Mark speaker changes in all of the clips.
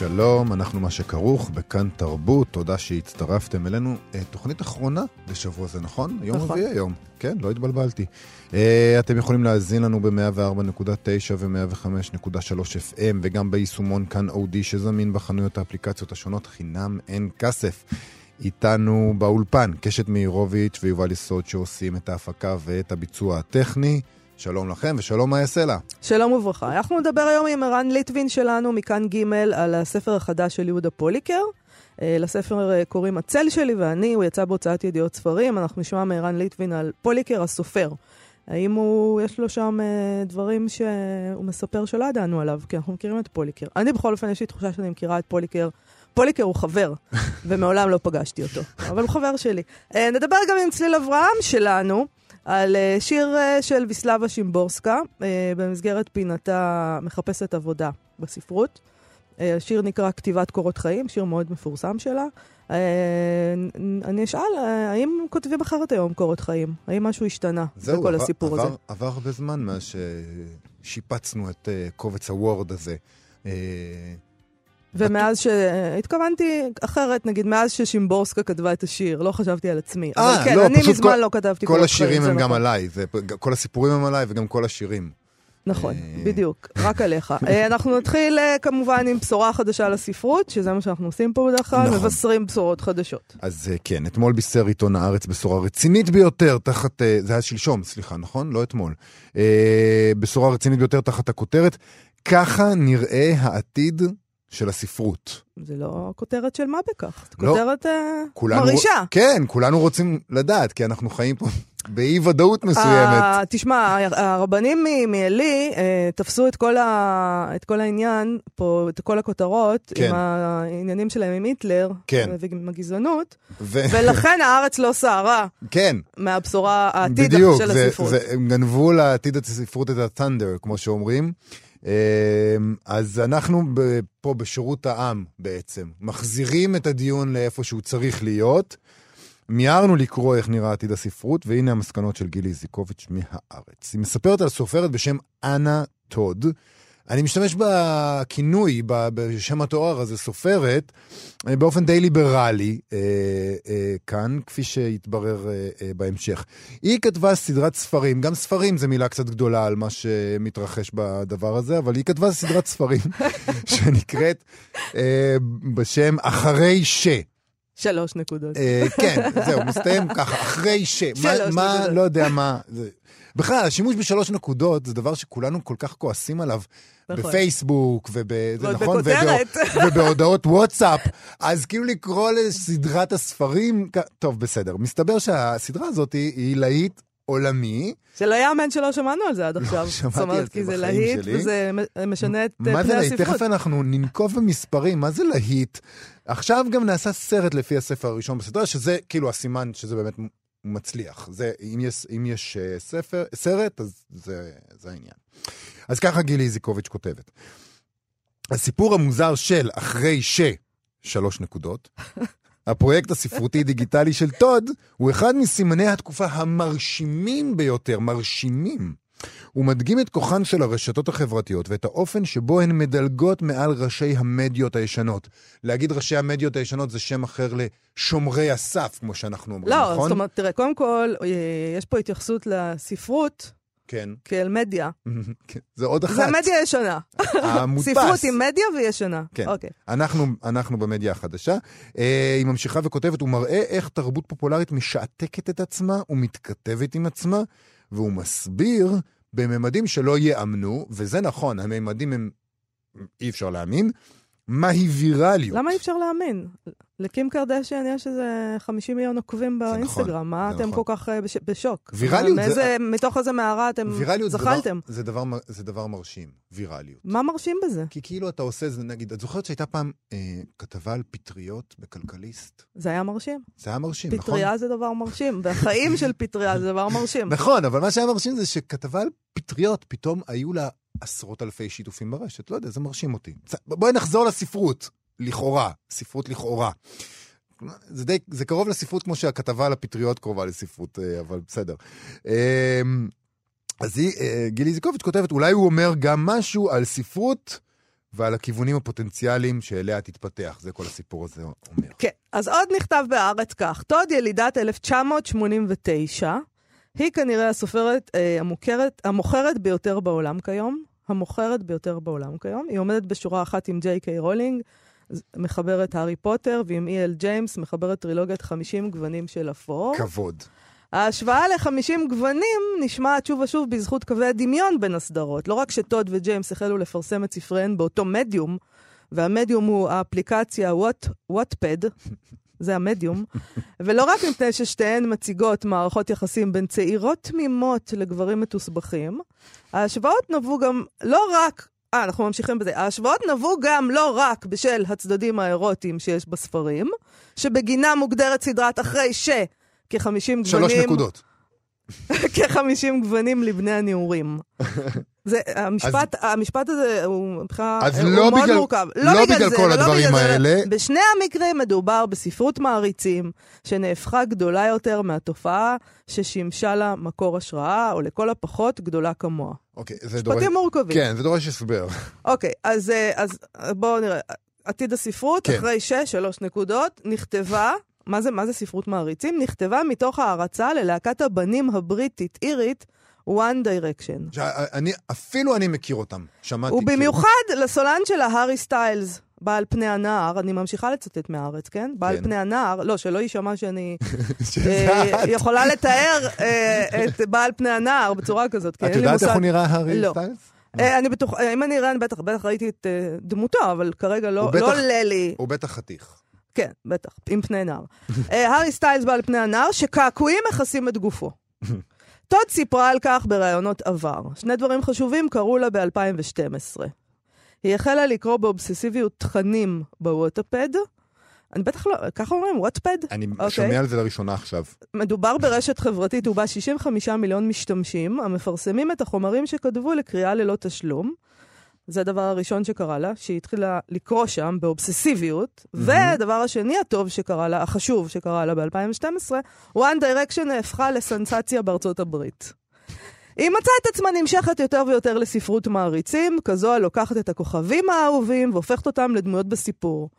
Speaker 1: שלום, אנחנו מה שכרוך בכאן תרבות, תודה שהצטרפתם אלינו. אה, תוכנית אחרונה לשבוע זה, נכון? יום
Speaker 2: נכון.
Speaker 1: רביעי היום. כן, לא התבלבלתי. Uh, אתם יכולים להאזין לנו ב-104.9 ו-105.3 FM, וגם ביישומון כאן אודי שזמין בחנויות האפליקציות השונות, חינם אין כסף. איתנו באולפן, קשת מאירוביץ' ויובל יסוד שעושים את ההפקה ואת הביצוע הטכני. שלום לכם ושלום יעשה לה.
Speaker 2: שלום וברכה. אנחנו נדבר היום עם ערן ליטבין שלנו מכאן ג' על הספר החדש של יהודה פוליקר. אה, לספר אה, קוראים הצל שלי ואני, הוא יצא בהוצאת ידיעות ספרים. אנחנו נשמע מערן ליטבין על פוליקר הסופר. האם הוא, יש לו שם אה, דברים שהוא מספר שלא ידענו עליו, כי אנחנו מכירים את פוליקר. אני בכל אופן, יש לי תחושה שאני מכירה את פוליקר. פוליקר הוא חבר, ומעולם לא פגשתי אותו, אבל הוא חבר שלי. אה, נדבר גם עם צליל אברהם שלנו. על אה, שיר אה, של ויסלבה שימבורסקה, אה, במסגרת פינתה מחפשת עבודה בספרות. השיר נקרא כתיבת קורות חיים, שיר מאוד מפורסם שלה. אני אשאל, האם כותבים אחרת היום קורות חיים? האם משהו השתנה בכל
Speaker 1: עבר-
Speaker 2: הסיפור
Speaker 1: עבר,
Speaker 2: הזה?
Speaker 1: עבר הרבה זמן מאז ששיפצנו את קובץ הוורד הזה.
Speaker 2: ומאז ש... התכוונתי אחרת, נגיד, מאז ששימבורסקה כתבה את השיר, לא חשבתי על עצמי.
Speaker 1: אה,
Speaker 2: אבל כן,
Speaker 1: לא,
Speaker 2: אני מזמן
Speaker 1: כל-
Speaker 2: לא כתבתי
Speaker 1: כל השירים הם גם
Speaker 2: נכון.
Speaker 1: עליי, זה, כל הסיפורים הם עליי וגם כל השירים.
Speaker 2: נכון,
Speaker 1: אה,
Speaker 2: בדיוק, רק עליך. אה, אנחנו נתחיל אה, כמובן עם בשורה חדשה לספרות, שזה מה שאנחנו עושים פה בדרך כלל,
Speaker 1: נכון.
Speaker 2: מבשרים בשורות חדשות.
Speaker 1: אז כן, אתמול בישר עיתון הארץ בשורה רצינית ביותר תחת, זה היה שלשום, סליחה, נכון? לא אתמול. בשורה רצינית ביותר תחת הכותרת, ככה נראה העתיד של הספרות.
Speaker 2: זה לא כותרת של מה בכך, זו
Speaker 1: לא.
Speaker 2: כותרת אה,
Speaker 1: כולנו-
Speaker 2: מרעישה.
Speaker 1: כן, כולנו רוצים לדעת, כי אנחנו חיים פה באי ודאות מסוימת.
Speaker 2: אה, תשמע, הרבנים מעלי אה, תפסו את כל, ה, את כל העניין, פה, את כל הכותרות,
Speaker 1: כן.
Speaker 2: עם העניינים שלהם עם היטלר,
Speaker 1: כן.
Speaker 2: ועם הגזענות,
Speaker 1: ו-
Speaker 2: ולכן הארץ לא סערה
Speaker 1: כן,
Speaker 2: מהבשורה העתיד
Speaker 1: בדיוק,
Speaker 2: של
Speaker 1: זה,
Speaker 2: הספרות.
Speaker 1: זה, הם גנבו לעתיד הספרות את ה-thunder, כמו שאומרים. אמ, אז אנחנו פה בשירות העם בעצם, מחזירים את הדיון לאיפה שהוא צריך להיות. מיהרנו לקרוא איך נראה עתיד הספרות, והנה המסקנות של גילי איזיקוביץ' מהארץ. היא מספרת על סופרת בשם אנה טוד. אני משתמש בכינוי, בשם התואר הזה, סופרת, אה, באופן די ליברלי אה, אה, כאן, כפי שיתברר אה, אה, בהמשך. היא כתבה סדרת ספרים, גם ספרים זה מילה קצת גדולה על מה שמתרחש בדבר הזה, אבל היא כתבה סדרת ספרים שנקראת אה, בשם אחרי ש.
Speaker 2: שלוש נקודות.
Speaker 1: אה, כן, זהו, מסתיים ככה, אחרי ש. מה,
Speaker 2: שלוש
Speaker 1: מה
Speaker 2: נקודות.
Speaker 1: לא יודע מה. זה... בכלל, השימוש בשלוש נקודות זה דבר שכולנו כל כך כועסים עליו.
Speaker 2: נכון.
Speaker 1: בפייסבוק, וזה
Speaker 2: ועוד
Speaker 1: נכון,
Speaker 2: בכותרת.
Speaker 1: ובהוד- ובהודעות וואטסאפ, אז כאילו לקרוא לסדרת הספרים, טוב, בסדר. מסתבר שהסדרה הזאת היא היא להיט עולמי.
Speaker 2: שלא יאמן שלא שמענו על זה עד עכשיו.
Speaker 1: לא שמעתי
Speaker 2: זאת אומרת,
Speaker 1: על זה
Speaker 2: כי זה
Speaker 1: בחיים
Speaker 2: להיט,
Speaker 1: שלי.
Speaker 2: וזה משנה את אה,
Speaker 1: מה זה
Speaker 2: פני
Speaker 1: להיט?
Speaker 2: הספרות.
Speaker 1: תכף אנחנו ננקוב במספרים, מה זה להיט? עכשיו גם נעשה סרט לפי הספר הראשון בסדרה, שזה כאילו הסימן שזה באמת מ- מצליח. זה, אם יש, אם יש אה, ספר, סרט, אז זה, זה העניין. אז ככה גילי איזיקוביץ' כותבת. הסיפור המוזר של אחרי ש... שלוש נקודות. הפרויקט הספרותי-דיגיטלי של טוד הוא אחד מסימני התקופה המרשימים ביותר, מרשימים. הוא מדגים את כוחן של הרשתות החברתיות ואת האופן שבו הן מדלגות מעל ראשי המדיות הישנות. להגיד ראשי המדיות הישנות זה שם אחר לשומרי הסף, כמו שאנחנו אומרים,
Speaker 2: לא,
Speaker 1: נכון?
Speaker 2: זאת אומרת, תראה, קודם כל, אה, יש פה התייחסות לספרות
Speaker 1: כן.
Speaker 2: כאל מדיה.
Speaker 1: כן. זה עוד אחת.
Speaker 2: זה מדיה ישנה.
Speaker 1: המודפס.
Speaker 2: ספרות עם מדיה והיא ישנה.
Speaker 1: כן.
Speaker 2: אוקיי.
Speaker 1: אנחנו, אנחנו במדיה החדשה. אה, היא ממשיכה וכותבת, הוא מראה איך תרבות פופולרית משעתקת את עצמה ומתכתבת עם עצמה, והוא מסביר בממדים שלא ייאמנו, וזה נכון, הממדים הם, אי אפשר להאמין, מהי ויראליות.
Speaker 2: למה אי אפשר להאמין? לקים קרדשיאן יש איזה 50 מיליון עוקבים באינסטגרם, מה
Speaker 1: זה
Speaker 2: אתם
Speaker 1: נכון.
Speaker 2: כל כך אה, בש- בשוק?
Speaker 1: ויראליות זה-
Speaker 2: מאיזה- מתוך איזה מערה אתם
Speaker 1: ויראליות זה דבר-
Speaker 2: זחלתם?
Speaker 1: זה דבר, מ- זה דבר מרשים, ויראליות.
Speaker 2: מה מרשים בזה?
Speaker 1: כי כאילו אתה עושה, זה נגיד, את זוכרת שהייתה פעם אה, כתבה על פטריות בכלכליסט?
Speaker 2: זה היה מרשים.
Speaker 1: זה היה מרשים, נכון?
Speaker 2: פטריה זה דבר מרשים, והחיים של פטריה זה דבר מרשים.
Speaker 1: נכון, אבל מה שהיה מרשים זה שכתבה על פטריות, פתאום היו לה עשרות אלפי שיתופים ברשת. לא יודע, זה מרשים אותי. בואי נחזור לספרות, לכאורה, ספרות לכאורה. זה די, זה קרוב לספרות כמו שהכתבה על הפטריות קרובה לספרות, אה, אבל בסדר. אה, אז היא, אה, גילי זיקוביץ' כותבת, אולי הוא אומר גם משהו על ספרות ועל הכיוונים הפוטנציאליים שאליה תתפתח. זה כל הסיפור הזה אומר.
Speaker 2: כן, אז עוד נכתב בהארץ כך, טוד ילידת 1989, היא כנראה הסופרת אה, המוכרת, המוכרת ביותר בעולם כיום, המוכרת ביותר בעולם כיום. היא עומדת בשורה אחת עם ג'יי קיי רולינג, ז- מחברת הארי פוטר, ועם אי.אל ג'יימס, מחברת טרילוגיית 50 גוונים של אפור.
Speaker 1: כבוד.
Speaker 2: ההשוואה ל-50 גוונים נשמעת שוב ושוב בזכות קווי הדמיון בין הסדרות. לא רק שטוד וג'יימס החלו לפרסם את ספריהן באותו מדיום, והמדיום הוא האפליקציה וואטפד, זה המדיום, ולא רק מפני ששתיהן מציגות מערכות יחסים בין צעירות תמימות לגברים מתוסבכים, ההשוואות נבעו גם לא רק, אה, אנחנו ממשיכים בזה, ההשוואות נבעו גם לא רק בשל הצדדים האירוטיים שיש בספרים, שבגינם מוגדרת סדרת אחרי ש... כ-50 גוונים...
Speaker 1: שלוש נקודות.
Speaker 2: כ-50 גוונים לבני הנעורים. זה, המשפט, המשפט הזה הוא מבחינה,
Speaker 1: אז
Speaker 2: הוא
Speaker 1: לא
Speaker 2: מאוד
Speaker 1: בגלל-
Speaker 2: מורכב.
Speaker 1: לא בגלל
Speaker 2: זה,
Speaker 1: כל
Speaker 2: ולא
Speaker 1: הדברים
Speaker 2: בגלל זה.
Speaker 1: האלה.
Speaker 2: בשני המקרים מדובר בספרות מעריצים, שנהפכה גדולה יותר מהתופעה ששימשה לה מקור השראה, או לכל הפחות גדולה כמוה.
Speaker 1: אוקיי, זה דורש...
Speaker 2: משפטים מורכבים.
Speaker 1: כן, זה דורש הסבר.
Speaker 2: אוקיי, אז, אה, אז בואו נראה. עתיד הספרות,
Speaker 1: כן.
Speaker 2: אחרי שש, שלוש נקודות, נכתבה, מה זה, מה זה ספרות מעריצים? נכתבה מתוך הערצה ללהקת הבנים הבריטית-אירית, One Direction.
Speaker 1: שאני, אפילו אני מכיר אותם. שמעתי.
Speaker 2: ובמיוחד לסולן שלה, הארי סטיילס, בעל פני הנער, אני ממשיכה לצטט מהארץ, כן? בעל
Speaker 1: כן.
Speaker 2: פני הנער, לא, שלא יישמע שאני אה,
Speaker 1: את.
Speaker 2: יכולה לתאר אה, את בעל פני הנער בצורה כזאת, כי
Speaker 1: את
Speaker 2: אין לי
Speaker 1: יודעת איך
Speaker 2: מושג.
Speaker 1: הוא נראה, הארי
Speaker 2: לא.
Speaker 1: סטיילס?
Speaker 2: אה, אני בטוח, אה, אם אני אראה, אני בטח, בטח ראיתי את אה, דמותו, אבל כרגע לא
Speaker 1: הוא
Speaker 2: לא
Speaker 1: בטח-
Speaker 2: עולה לי.
Speaker 1: הוא בטח חתיך.
Speaker 2: כן, בטח, עם פני נער. אה, הארי סטיילס בעל פני הנער, שקעקועים מכסים את גופו. טוד סיפרה על כך בראיונות עבר. שני דברים חשובים קרו לה ב-2012. היא החלה לקרוא באובססיביות תכנים בווטאפד. אני בטח לא, ככה אומרים, וואטפד?
Speaker 1: אני
Speaker 2: אוקיי.
Speaker 1: שומע על זה לראשונה עכשיו.
Speaker 2: מדובר ברשת חברתית ובה 65 מיליון משתמשים המפרסמים את החומרים שכתבו לקריאה ללא תשלום. זה הדבר הראשון שקרה לה, שהיא התחילה לקרוא שם באובססיביות. והדבר השני הטוב שקרה לה, החשוב שקרה לה ב-2012, One Direction נהפכה לסנסציה בארצות הברית. היא מצאה את עצמה נמשכת יותר ויותר לספרות מעריצים, כזו הלוקחת את הכוכבים האהובים והופכת אותם לדמויות בסיפור.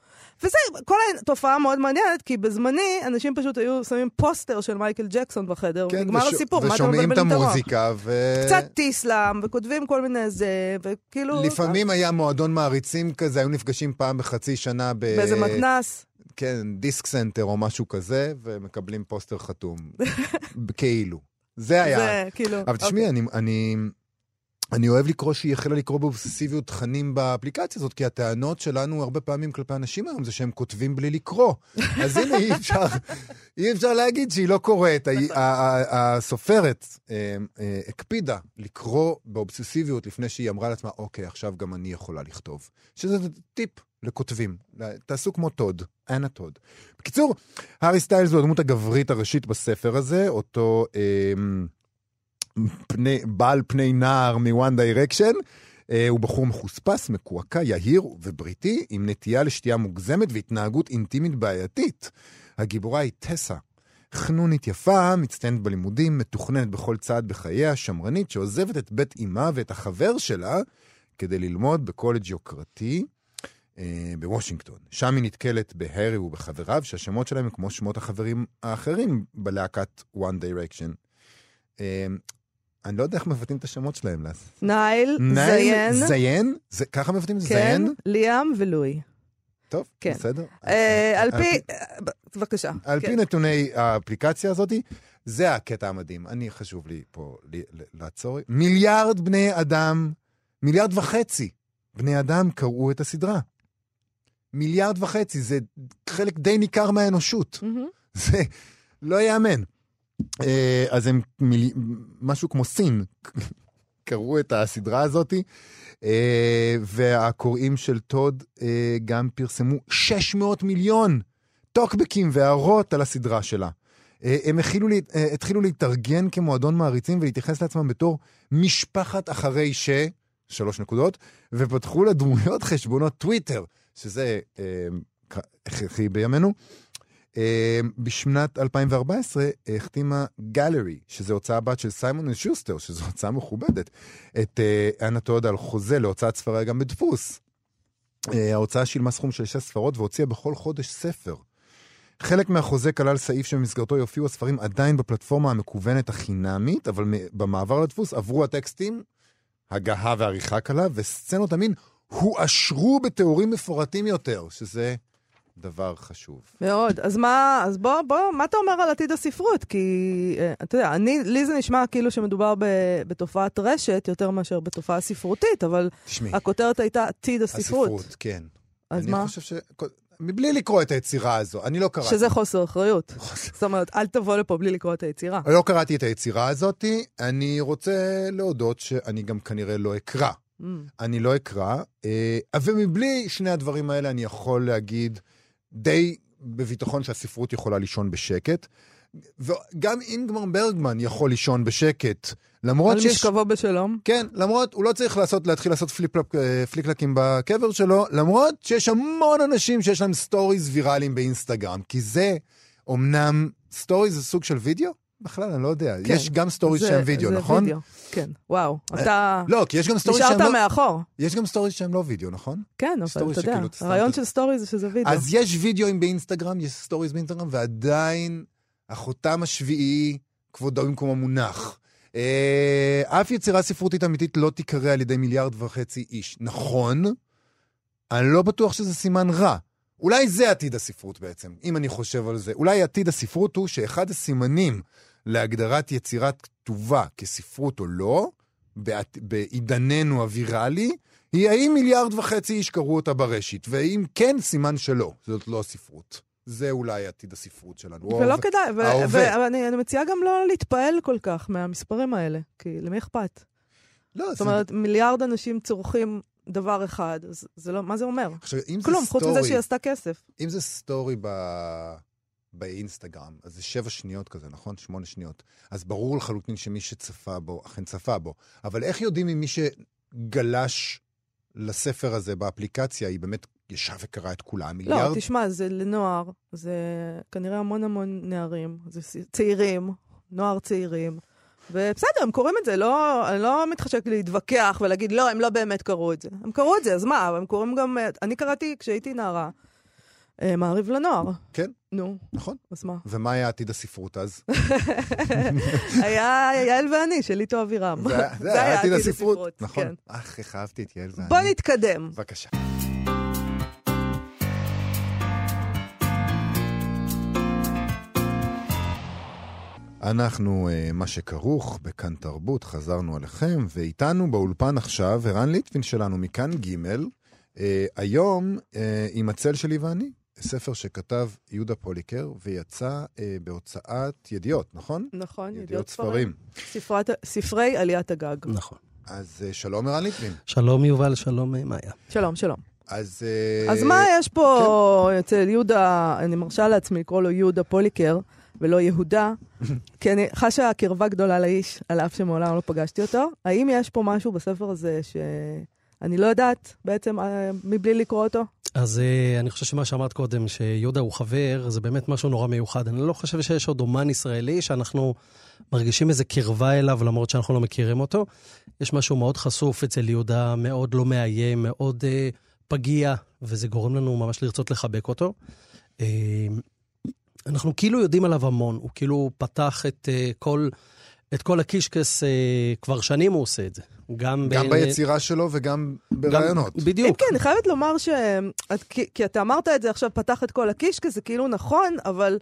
Speaker 2: וזה כל התופעה מאוד מעניינת, כי בזמני אנשים פשוט היו שמים פוסטר של מייקל ג'קסון בחדר,
Speaker 1: כן,
Speaker 2: ונגמר
Speaker 1: וש-
Speaker 2: הסיפור, מה אתה
Speaker 1: ושומעים את
Speaker 2: מבלבלים את המוח?
Speaker 1: המוזיקה, ו...
Speaker 2: קצת טיסלאם, וכותבים כל מיני זה, וכאילו...
Speaker 1: לפעמים היה מועדון מעריצים כזה, היו נפגשים פעם בחצי שנה ב...
Speaker 2: באיזה מתנס.
Speaker 1: כן, דיסק סנטר או משהו כזה, ומקבלים פוסטר חתום. כאילו. זה היה.
Speaker 2: זה כאילו...
Speaker 1: אבל תשמעי,
Speaker 2: אוקיי.
Speaker 1: אני, אני, אני אוהב לקרוא שהיא החלה לקרוא באובססיביות תכנים באפליקציה הזאת, כי הטענות שלנו הרבה פעמים כלפי אנשים היום זה שהם כותבים בלי לקרוא. אז הנה, אי אפשר, אי אפשר להגיד שהיא לא קוראת. ה- הסופרת אה, אה, הקפידה לקרוא באובססיביות לפני שהיא אמרה לעצמה, אוקיי, עכשיו גם אני יכולה לכתוב. שזה טיפ לכותבים. תעשו כמו טוד, אנה טוד. בקיצור, הארי סטיילס הוא הדמות הגברית הראשית בספר הזה, אותו... אה, פני, בעל פני נער מ One Direction. אה, הוא בחור מחוספס, מקועקע, יהיר ובריטי, עם נטייה לשתייה מוגזמת והתנהגות אינטימית בעייתית. הגיבורה היא טסה. חנונית יפה, מצטיינת בלימודים, מתוכננת בכל צעד בחייה, שמרנית, שעוזבת את בית אמה ואת החבר שלה כדי ללמוד בקולג' יוקרתי בוושינגטון. שם היא נתקלת בהארי ובחבריו, שהשמות שלהם הם כמו שמות החברים האחרים בלהקת One Direction. אה, אני לא יודע איך מבטאים את השמות שלהם.
Speaker 2: נייל, זיין,
Speaker 1: זיין? ככה מבטאים את זה?
Speaker 2: כן,
Speaker 1: זיין?
Speaker 2: ליאם ולואי.
Speaker 1: טוב,
Speaker 2: כן.
Speaker 1: בסדר.
Speaker 2: אה, על פי... אה, בבקשה.
Speaker 1: על
Speaker 2: כן.
Speaker 1: פי נתוני האפליקציה הזאת, זה הקטע המדהים. אני, חשוב לי פה לעצור. מיליארד בני אדם, מיליארד וחצי בני אדם קראו את הסדרה. מיליארד וחצי, זה חלק די ניכר מהאנושות.
Speaker 2: מהמם.
Speaker 1: זה לא ייאמן. אה, אז הם מיל... משהו כמו סין קראו את הסדרה הזאתי, אה, והקוראים של טוד אה, גם פרסמו 600 מיליון טוקבקים והערות על הסדרה שלה. הם אה, התחילו להתארגן כמועדון מעריצים ולהתייחס לעצמם בתור משפחת אחרי ש... שלוש נקודות, ופתחו לדמויות חשבונות טוויטר, שזה אה, הכרחי בימינו. אה, בשנת 2014 החתימה גלרי, שזו הוצאה בת של סיימון ושוסטר, שזו הוצאה מכובדת, את אה, אנה טוד על חוזה להוצאת ספריה גם בדפוס. אה, ההוצאה שילמה סכום של שש ספרות והוציאה בכל חודש ספר. חלק מהחוזה כלל סעיף שבמסגרתו יופיעו הספרים עדיין בפלטפורמה המקוונת החינמית, אבל במעבר לדפוס עברו הטקסטים, הגהה ועריכה קלה, וסצנות המין הואשרו בתיאורים מפורטים יותר, שזה דבר חשוב.
Speaker 2: מאוד. אז מה, אז בוא, בוא, מה אתה אומר על עתיד הספרות? כי, אה, אתה יודע, אני, לי זה נשמע כאילו שמדובר ב, בתופעת רשת יותר מאשר בתופעה ספרותית, אבל
Speaker 1: תשמעי,
Speaker 2: הכותרת הייתה עתיד הספרות.
Speaker 1: הספרות, כן.
Speaker 2: אז
Speaker 1: אני
Speaker 2: מה?
Speaker 1: חושב ש... מבלי לקרוא את היצירה הזו, אני לא קראתי.
Speaker 2: שזה חוסר אחריות. זאת אומרת, אל תבוא לפה בלי לקרוא את היצירה.
Speaker 1: לא קראתי את היצירה הזאתי, אני רוצה להודות שאני גם כנראה לא אקרא.
Speaker 2: Mm.
Speaker 1: אני לא אקרא, אה, ומבלי שני הדברים האלה אני יכול להגיד די בביטחון שהספרות יכולה לישון בשקט. וגם אינגמר ברגמן יכול לישון בשקט, למרות
Speaker 2: על
Speaker 1: שיש...
Speaker 2: משכבו בשלום.
Speaker 1: כן, למרות, הוא לא צריך לעשות, להתחיל לעשות flip-flap, אה, פליקלקים בקבר שלו, למרות שיש המון אנשים שיש להם סטוריז ויראליים באינסטגרם, כי זה, אמנם, סטוריז זה סוג של וידאו? בכלל, אני לא יודע.
Speaker 2: כן.
Speaker 1: יש גם סטוריז שהם וידאו, נכון?
Speaker 2: וידאו, כן. וואו, אתה
Speaker 1: לא, כי יש גם סטוריז שהם
Speaker 2: נשארת
Speaker 1: לא...
Speaker 2: מאחור.
Speaker 1: יש גם סטוריז שהם לא וידאו, נכון?
Speaker 2: כן, אבל אתה יודע, הרעיון של סטורי זה שזה וידאו.
Speaker 1: אז יש וידאוים באינסטגרם, יש סטוריז באינסטגרם, ועדיין החותם השביעי, כבודו במקומו מונח. אה, אף יצירה ספרותית אמיתית לא תיקרא על ידי מיליארד וחצי איש. נכון, אני לא בטוח שזה סימן רע. אולי זה עתיד הספרות בעצם, אם אני חושב על זה. אולי עתיד הספרות הוא שאחד הסימנים להגדרת יצירת כתובה כספרות או לא, בעידננו הוויראלי, היא האם מיליארד וחצי איש קראו אותה ברשת, ואם כן, סימן שלא, זאת לא הספרות. זה אולי עתיד הספרות שלנו.
Speaker 2: ולא
Speaker 1: ההווה.
Speaker 2: כדאי, ו-
Speaker 1: ההווה.
Speaker 2: ואני אני מציעה גם לא להתפעל כל כך מהמספרים האלה, כי למי אכפת?
Speaker 1: לא,
Speaker 2: זאת
Speaker 1: זה-
Speaker 2: אומרת, מיליארד אנשים צורכים דבר אחד, אז זה לא, מה זה אומר?
Speaker 1: עכשיו, אם זה
Speaker 2: כלום, חוץ מזה
Speaker 1: סטורי,
Speaker 2: שהיא עשתה כסף.
Speaker 1: אם זה סטורי ב... באינסטגרם, אז זה שבע שניות כזה, נכון? שמונה שניות. אז ברור לחלוטין שמי שצפה בו, אכן צפה בו. אבל איך יודעים אם מי שגלש לספר הזה באפליקציה, היא באמת ישב וקראה את כולה?
Speaker 2: לא,
Speaker 1: מיליארד?
Speaker 2: תשמע, זה לנוער, זה כנראה המון המון נערים, זה צעירים, נוער צעירים. ובסדר, הם קוראים את זה, לא, אני לא מתחשק להתווכח ולהגיד, לא, הם לא באמת קראו את זה. הם קראו את זה, אז מה, הם קוראים גם... אה, אני קראתי כשהייתי נערה, מעריב לנוער.
Speaker 1: כן.
Speaker 2: נו,
Speaker 1: נכון.
Speaker 2: אז מה?
Speaker 1: ומה היה עתיד הספרות אז?
Speaker 2: היה יעל ואני, של ליטו אבירם.
Speaker 1: זה היה- עתיד הספרות. נכון.
Speaker 2: כן.
Speaker 1: אך, איך אהבתי את יעל ואני.
Speaker 2: בוא נתקדם.
Speaker 1: בבקשה. אנחנו, אה, מה שכרוך, בכאן תרבות, חזרנו עליכם, ואיתנו באולפן עכשיו ערן ליטבין שלנו מכאן ג', אה, היום אה, עם הצל שלי ואני, ספר שכתב יהודה פוליקר, ויצא אה, בהוצאת ידיעות, נכון?
Speaker 2: נכון,
Speaker 1: ידיעות ספרים.
Speaker 2: ספרת, ספרי עליית הגג.
Speaker 3: נכון.
Speaker 1: אז אה, שלום ערן ליטבין.
Speaker 3: שלום יובל, שלום אה, מאיה.
Speaker 2: שלום, שלום.
Speaker 1: אז... אה,
Speaker 2: אז מה יש פה אצל יהודה, אני מרשה לעצמי לקרוא לו יהודה פוליקר, ולא יהודה, כי אני חשה קרבה גדולה לאיש, על אף שמעולם לא פגשתי אותו. האם יש פה משהו בספר הזה שאני לא יודעת בעצם אה, מבלי לקרוא אותו?
Speaker 3: אז אה, אני חושב שמה שאמרת קודם, שיהודה הוא חבר, זה באמת משהו נורא מיוחד. אני לא חושב שיש עוד אומן ישראלי שאנחנו מרגישים איזה קרבה אליו, למרות שאנחנו לא מכירים אותו. יש משהו מאוד חשוף אצל יהודה, מאוד לא מאיים, מאוד אה, פגיע, וזה גורם לנו ממש לרצות לחבק אותו. אה, אנחנו כאילו יודעים עליו המון, הוא כאילו פתח את אה, כל... את כל הקישקס, אה, כבר שנים הוא עושה את זה. גם,
Speaker 1: גם
Speaker 3: ב-
Speaker 1: ביצירה שלו וגם
Speaker 3: גם-
Speaker 1: ברעיונות.
Speaker 2: אם
Speaker 3: בדיוק.
Speaker 2: כן, אני חייבת לומר ש... את- כי, כי אתה אמרת את זה עכשיו, פתח את כל הקישקע, זה כאילו נכון, אבל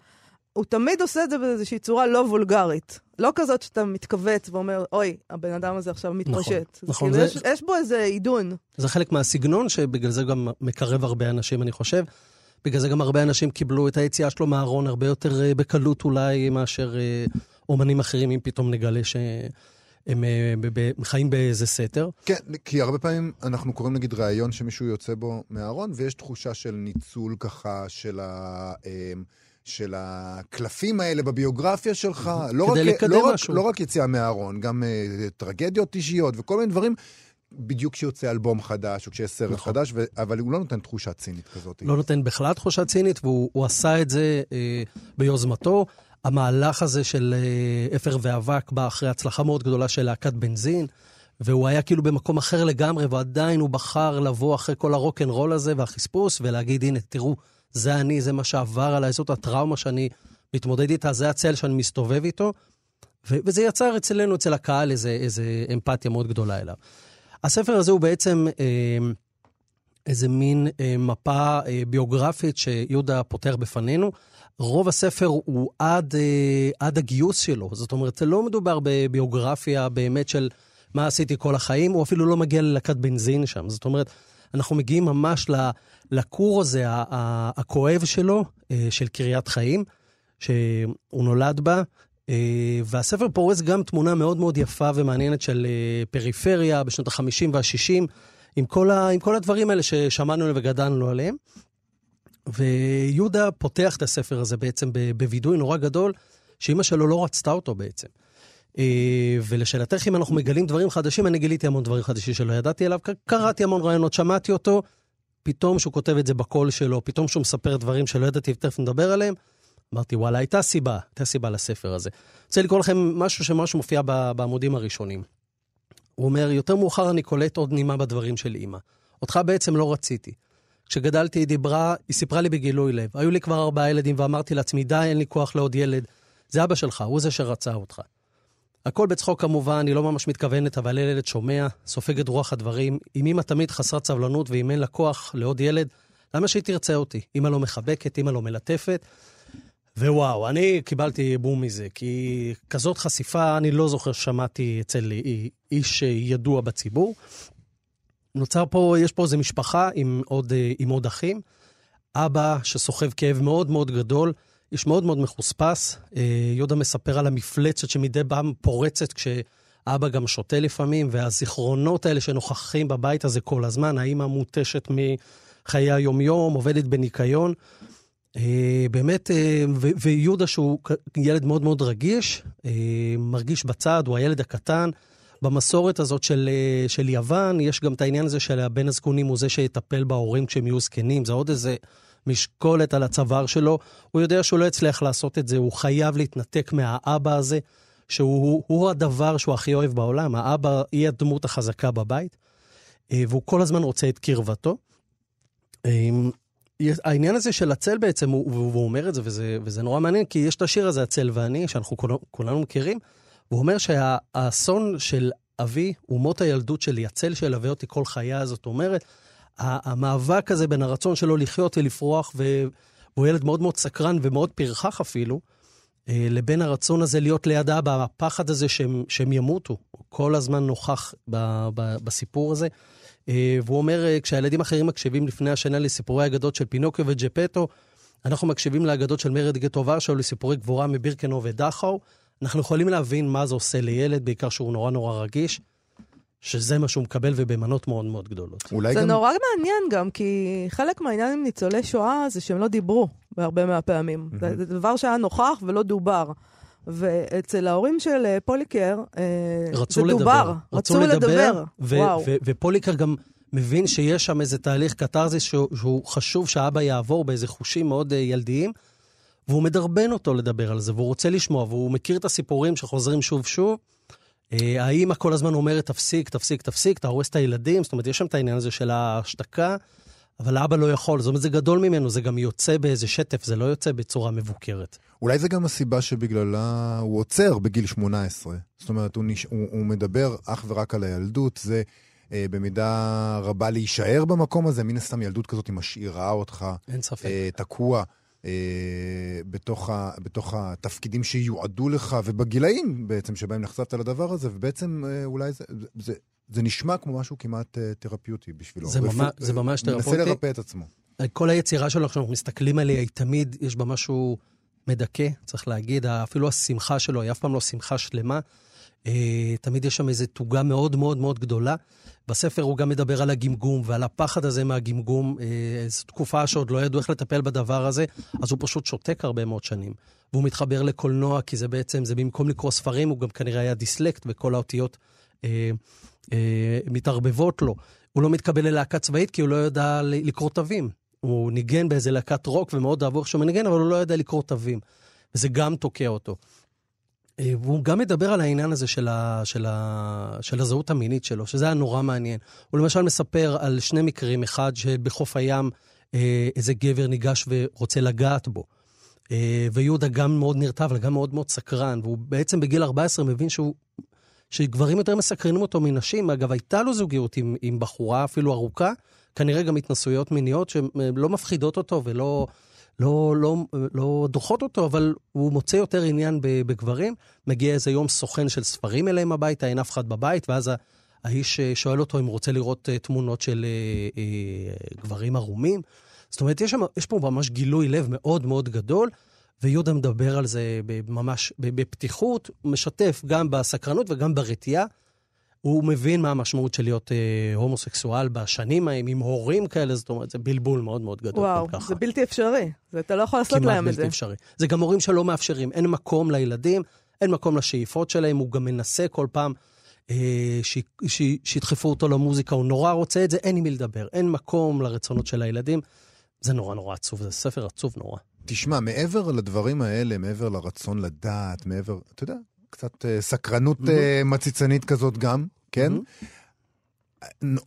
Speaker 2: הוא תמיד עושה את זה באיזושהי צורה לא וולגרית. לא כזאת שאתה מתכווץ ואומר, אוי, הבן אדם הזה עכשיו מתפשט.
Speaker 3: נכון,
Speaker 2: כאילו
Speaker 3: זה-
Speaker 2: יש, יש בו איזה עידון.
Speaker 3: זה חלק מהסגנון, שבגלל זה גם מקרב הרבה אנשים, אני חושב. בגלל זה גם הרבה אנשים קיבלו את היציאה שלו מהארון הרבה יותר אה, בקלות אולי מאשר אה, אומנים אחרים, אם פתאום נגלה שהם אה, ב- ב- חיים באיזה סתר.
Speaker 1: כן, כי הרבה פעמים אנחנו קוראים נגיד ראיון שמישהו יוצא בו מהארון, ויש תחושה של ניצול ככה של ה... אמ, של הקלפים האלה בביוגרפיה שלך, לא
Speaker 3: כדי
Speaker 1: רק, לא, רק,
Speaker 3: משהו.
Speaker 1: לא רק יציאה מהארון, גם uh, טרגדיות אישיות וכל מיני דברים, בדיוק כשיוצא אלבום חדש או כשיש סרט
Speaker 3: נכון.
Speaker 1: חדש, ו... אבל הוא לא נותן תחושה צינית כזאת.
Speaker 3: לא נותן בכלל תחושה צינית, והוא הוא עשה את זה אה, ביוזמתו. המהלך הזה של אה, אפר ואבק בא אחרי הצלחה מאוד גדולה של להקת בנזין, והוא היה כאילו במקום אחר לגמרי, ועדיין הוא בחר לבוא אחרי כל הרוקנרול הזה והחספוס, ולהגיד, הנה, תראו, זה אני, זה מה שעבר עליי, זאת הטראומה שאני מתמודד איתה, זה הצל שאני מסתובב איתו. ו- וזה יצר אצלנו, אצל הקהל, איזה אמפתיה מאוד גדולה אליו. הספר הזה הוא בעצם אה, איזה מין אה, מפה אה, ביוגרפית שיהודה פותח בפנינו. רוב הספר הוא עד, אה, עד הגיוס שלו, זאת אומרת, לא מדובר בביוגרפיה באמת של מה עשיתי כל החיים, הוא אפילו לא מגיע ללהקת בנזין שם. זאת אומרת, אנחנו מגיעים ממש לכור הזה, הכואב שלו, אה, של קריית חיים, שהוא נולד בה. אה, והספר פורס גם תמונה מאוד מאוד יפה ומעניינת של אה, פריפריה בשנות ה-50 וה-60, עם כל, ה, עם כל הדברים האלה ששמענו וגדלנו עליהם. ויהודה פותח את הספר הזה בעצם בווידוי נורא גדול, שאימא שלו לא רצתה אותו בעצם. אה, ולשאלתך אם אנחנו מגלים דברים חדשים, אני גיליתי המון דברים חדשים שלא ידעתי עליו, קראתי המון רעיונות, שמעתי אותו, פתאום שהוא כותב את זה בקול שלו, פתאום שהוא מספר דברים שלא ידעתי ותכף נדבר עליהם, אמרתי, וואלה, הייתה סיבה, הייתה סיבה לספר הזה. רוצה לקרוא לכם משהו שממש מופיע בעמודים הראשונים. הוא אומר, יותר מאוחר אני קולט עוד נימה בדברים של אימא. אותך בעצם לא רציתי. כשגדלתי היא דיברה, היא סיפרה לי בגילוי לב. היו לי כבר ארבעה ילדים ואמרתי לעצמי, די, אין לי כוח לעוד ילד. זה אבא שלך, הוא זה שרצה אותך. הכל בצחוק כמובן, היא לא ממש מתכוונת, אבל ילד שומע, סופג את רוח הדברים. אם אמא תמיד חסרת סבלנות ואם אין לה כוח לעוד ילד, למה שהיא תרצה אותי? אמא לא מחבקת, אמא לא מלטפת. ווואו, אני קיבלתי בום מזה, כי כזאת חשיפה אני לא זוכר ששמעתי אצל איש ידוע בציבור. נוצר פה, יש פה איזו משפחה עם עוד, אה, עם עוד אחים. אבא שסוחב כאב מאוד מאוד גדול, איש מאוד מאוד מחוספס. אה, יהודה מספר על המפלצת שמדי פעם פורצת כשאבא גם שותה לפעמים, והזיכרונות האלה שנוכחים בבית הזה כל הזמן, האימא מותשת מחיי היומיום, עובדת בניקיון. אה, באמת, אה, ויהודה שהוא ילד מאוד מאוד רגיש, אה, מרגיש בצד, הוא הילד הקטן. במסורת הזאת של, של יוון, יש גם את העניין הזה של הבן הזקונים הוא זה שיטפל בהורים כשהם יהיו זקנים, זה עוד איזה משקולת על הצוואר שלו. הוא יודע שהוא לא יצליח לעשות את זה, הוא חייב להתנתק מהאבא הזה, שהוא הוא הדבר שהוא הכי אוהב בעולם. האבא היא הדמות החזקה בבית, והוא כל הזמן רוצה את קרבתו. העניין הזה של הצל בעצם, הוא, והוא אומר את זה, וזה, וזה נורא מעניין, כי יש את השיר הזה, הצל ואני, שאנחנו כולנו, כולנו מכירים, והוא אומר שהאסון של אבי הוא מות הילדות שלי, הצל שילווה אותי כל חיי, זאת אומרת, המאבק הזה בין הרצון שלו לחיות ולפרוח, והוא ילד מאוד מאוד סקרן ומאוד פרחח אפילו, אה, לבין הרצון הזה להיות ליד אבא, הפחד הזה שהם, שהם ימותו. הוא כל הזמן נוכח ב- ב- בסיפור הזה. אה, והוא אומר, אה, כשהילדים אחרים מקשיבים לפני השנה לסיפורי האגדות של פינוקיו וג'פטו, אנחנו מקשיבים לאגדות של מרד גטו ורשה או לסיפורי גבורה מבירקנו ודכאו. אנחנו יכולים להבין מה זה עושה לילד, בעיקר שהוא נורא נורא רגיש, שזה מה שהוא מקבל ובמנות מאוד מאוד גדולות.
Speaker 1: אולי
Speaker 2: זה
Speaker 1: גם...
Speaker 2: נורא מעניין גם, כי חלק מהעניין עם ניצולי שואה זה שהם לא דיברו בהרבה מהפעמים. זה זה דבר שהיה נוכח ולא דובר. ואצל ההורים של אה, פוליקר, אה,
Speaker 3: רצו
Speaker 2: זה
Speaker 3: לדבר.
Speaker 2: דובר. רצו לדבר.
Speaker 3: ו-
Speaker 2: וואו.
Speaker 3: ו- ופוליקר גם מבין שיש שם איזה תהליך קתרזיס שהוא, שהוא חשוב שהאבא יעבור באיזה חושים מאוד uh, ילדיים, והוא מדרבן אותו לדבר על זה, והוא רוצה לשמוע, והוא מכיר את הסיפורים שחוזרים שוב שוב. האימא כל הזמן אומרת, תפסיק, תפסיק, תפסיק, אתה הורס את הילדים, זאת אומרת, יש שם את העניין הזה של ההשתקה, אבל האבא לא יכול, זאת אומרת, זה גדול ממנו, זה גם יוצא באיזה שטף, זה לא יוצא בצורה מבוקרת.
Speaker 1: אולי זה גם הסיבה שבגללה הוא עוצר בגיל 18. זאת אומרת, הוא, נש... הוא, הוא מדבר אך ורק על הילדות, זה אה, במידה רבה להישאר במקום הזה, מן הסתם ילדות כזאת היא משאירה אותך
Speaker 3: אין ספק.
Speaker 1: אה, תקוע. אה, בתוך, ה, בתוך התפקידים שיועדו לך, ובגילאים בעצם שבהם נחשפת לדבר הזה, ובעצם אה, אולי זה, זה, זה נשמע כמו משהו כמעט אה, תרפיוטי בשבילו.
Speaker 3: זה, ממש, זה ממש תרפוטי.
Speaker 1: מנסה לרפא את עצמו.
Speaker 3: כל היצירה שלו, כשאנחנו מסתכלים עליה, היא תמיד, יש בה משהו מדכא, צריך להגיד. אפילו השמחה שלו היא אף פעם לא שמחה שלמה. אה, תמיד יש שם איזו תוגה מאוד מאוד מאוד גדולה. בספר הוא גם מדבר על הגמגום ועל הפחד הזה מהגמגום. אה, זו תקופה שעוד לא ידעו איך לטפל בדבר הזה, אז הוא פשוט שותק הרבה מאוד שנים. והוא מתחבר לקולנוע, כי זה בעצם, זה במקום לקרוא ספרים, הוא גם כנראה היה דיסלקט, וכל האותיות אה, אה, מתערבבות לו. הוא לא מתקבל ללהקה צבאית כי הוא לא ידע לקרוא תווים. הוא ניגן באיזה להקת רוק ומאוד אהבו איך שהוא מנגן, אבל הוא לא יודע לקרוא תווים. וזה גם תוקע אותו. אה, והוא גם מדבר על העניין הזה של, ה, של, ה, של הזהות המינית שלו, שזה היה נורא מעניין. הוא למשל מספר על שני מקרים, אחד שבחוף הים אה, איזה גבר ניגש ורוצה לגעת בו. אה, ויהודה גם מאוד נרתע, אבל גם מאוד מאוד סקרן, והוא בעצם בגיל 14 מבין שהוא, שגברים יותר מסקרנים אותו מנשים. אגב, הייתה לו זוגיות עם, עם בחורה אפילו ארוכה, כנראה גם התנסויות מיניות שלא מפחידות אותו ולא... לא, לא, לא דוחות אותו, אבל הוא מוצא יותר עניין בגברים. מגיע איזה יום סוכן של ספרים אליהם הביתה, אין אף אחד בבית, ואז האיש אה, שואל אותו אם הוא רוצה לראות אה, תמונות של אה, אה, גברים ערומים. זאת אומרת, יש, שם, יש פה ממש גילוי לב מאוד מאוד גדול, ויהודה מדבר על זה ממש בפתיחות, משתף גם בסקרנות וגם ברתיעה. הוא מבין מה המשמעות של להיות אה, הומוסקסואל בשנים ההם, עם הורים כאלה, זאת אומרת, זה בלבול מאוד מאוד גדול.
Speaker 2: וואו, זה בלתי אפשרי. זה, אתה לא יכול לעשות להם את זה.
Speaker 3: כמעט בלתי אפשרי. זה גם הורים שלא מאפשרים, אין מקום לילדים, אין מקום לשאיפות שלהם, הוא גם מנסה כל פעם אה, ש, ש, שידחפו אותו למוזיקה, הוא נורא רוצה את זה, אין עם מי לדבר, אין מקום לרצונות של הילדים. זה נורא נורא עצוב, זה ספר עצוב נורא.
Speaker 1: תשמע, מעבר לדברים האלה, מעבר לרצון לדעת, מעבר, אתה יודע, קצת uh, סקרנות mm-hmm. uh, מציצנית כזאת גם, כן?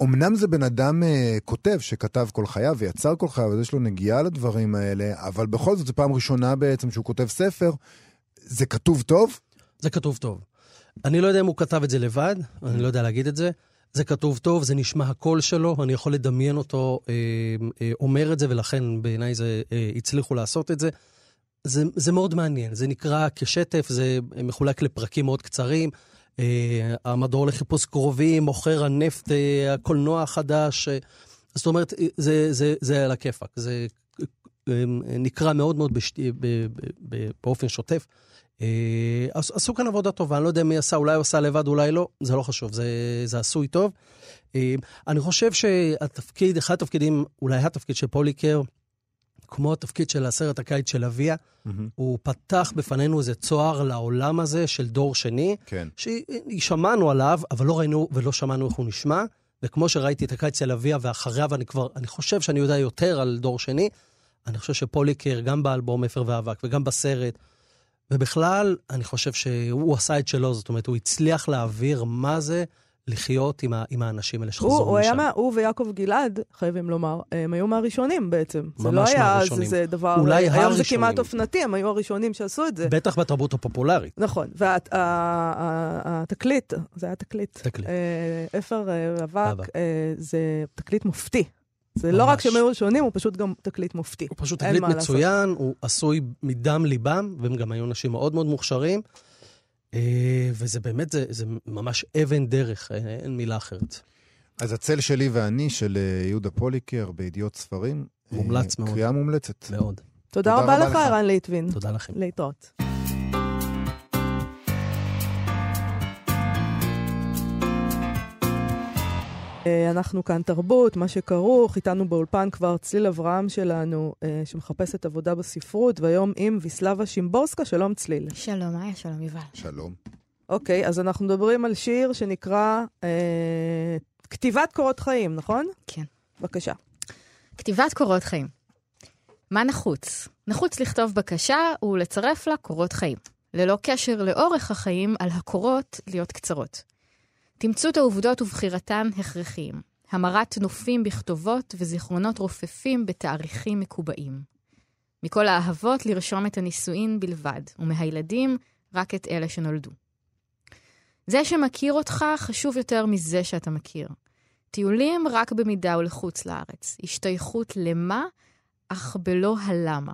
Speaker 1: אמנם זה בן אדם uh, כותב שכתב כל חייו ויצר כל חייו, אז יש לו נגיעה לדברים האלה, אבל בכל זאת זו פעם ראשונה בעצם שהוא כותב ספר. זה כתוב טוב?
Speaker 3: זה כתוב טוב. אני לא יודע אם הוא כתב את זה לבד, אני לא יודע להגיד את זה. זה כתוב טוב, זה נשמע הקול שלו, אני יכול לדמיין אותו אה, אה, אומר את זה, ולכן בעיניי זה, אה, הצליחו לעשות את זה. זה, זה מאוד מעניין, זה נקרא כשטף, זה מחולק לפרקים מאוד קצרים. Uh, המדור לחיפוש קרובים, מוכר הנפט, uh, הקולנוע החדש. Uh, זאת אומרת, זה, זה, זה על הכיפאק. זה uh, נקרא מאוד מאוד בשת, ב, ב, ב, באופן שוטף. Uh, עשו כאן עבודה טובה, אני לא יודע מי עשה, אולי הוא עשה לבד, אולי לא, זה לא חשוב, זה, זה עשוי טוב. Uh, אני חושב שהתפקיד, אחד התפקידים, אולי התפקיד של פוליקר, כמו התפקיד של הסרט הקיץ של אביה, mm-hmm. הוא פתח בפנינו איזה צוהר לעולם הזה של דור שני,
Speaker 1: כן.
Speaker 3: ששמענו עליו, אבל לא ראינו ולא שמענו איך הוא נשמע. וכמו שראיתי את הקיץ של אביה, ואחריה, ואני כבר, אני חושב שאני יודע יותר על דור שני, אני חושב שפוליקר, גם באלבום אפר ואבק וגם בסרט, ובכלל, אני חושב שהוא עשה את שלו, זאת אומרת, הוא הצליח להעביר מה זה לחיות עם, ה, עם האנשים האלה שחזרו
Speaker 2: הוא, משם. הוא, היה, הוא ויעקב גלעד, חייבים לומר, הם היו מהראשונים בעצם.
Speaker 3: ממש מהראשונים. זה לא היה
Speaker 2: מהראשונים. זה דבר...
Speaker 3: אולי
Speaker 2: היום
Speaker 3: הראשונים.
Speaker 2: זה כמעט אופנתי, הם היו הראשונים שעשו את זה.
Speaker 3: בטח בתרבות הפופולרית.
Speaker 2: נכון, והתקליט, זה היה תקליט.
Speaker 3: תקליט.
Speaker 2: אה, אפר אה, אה, זה תקליט מופתי. זה ממש. לא רק שהם היו ראשונים, הוא פשוט גם תקליט מופתי.
Speaker 3: הוא פשוט תקליט מצוין, הוא עשוי מדם ליבם, והם גם היו אנשים מאוד מאוד מוכשרים. אה, וזה באמת, זה, זה ממש אבן דרך, אין, אה, אין מילה אחרת.
Speaker 1: אז הצל שלי ואני של אה, יהודה פוליקר בידיעות ספרים.
Speaker 3: מומלץ מאוד.
Speaker 1: קריאה מומלצת.
Speaker 3: מאוד.
Speaker 2: תודה, תודה רבה לך, ערן ליטבין.
Speaker 3: תודה לכם.
Speaker 2: להתראות. אנחנו כאן תרבות, מה שכרוך, איתנו באולפן כבר צליל אברהם שלנו, אה, שמחפשת עבודה בספרות, והיום עם ויסלבה שימבורסקה, שלום צליל.
Speaker 4: שלום, איה, שלום יובל.
Speaker 1: שלום.
Speaker 2: אוקיי, אז אנחנו מדברים על שיר שנקרא אה, כתיבת קורות חיים, נכון?
Speaker 4: כן.
Speaker 2: בבקשה.
Speaker 4: כתיבת קורות חיים. מה נחוץ? נחוץ לכתוב בקשה ולצרף לה קורות חיים. ללא קשר לאורך החיים, על הקורות להיות קצרות. תמצות העובדות ובחירתן הכרחיים. המרת נופים בכתובות וזיכרונות רופפים בתאריכים מקובעים. מכל האהבות לרשום את הנישואין בלבד, ומהילדים רק את אלה שנולדו. זה שמכיר אותך חשוב יותר מזה שאתה מכיר. טיולים רק במידה ולחוץ לארץ. השתייכות למה, אך בלא הלמה.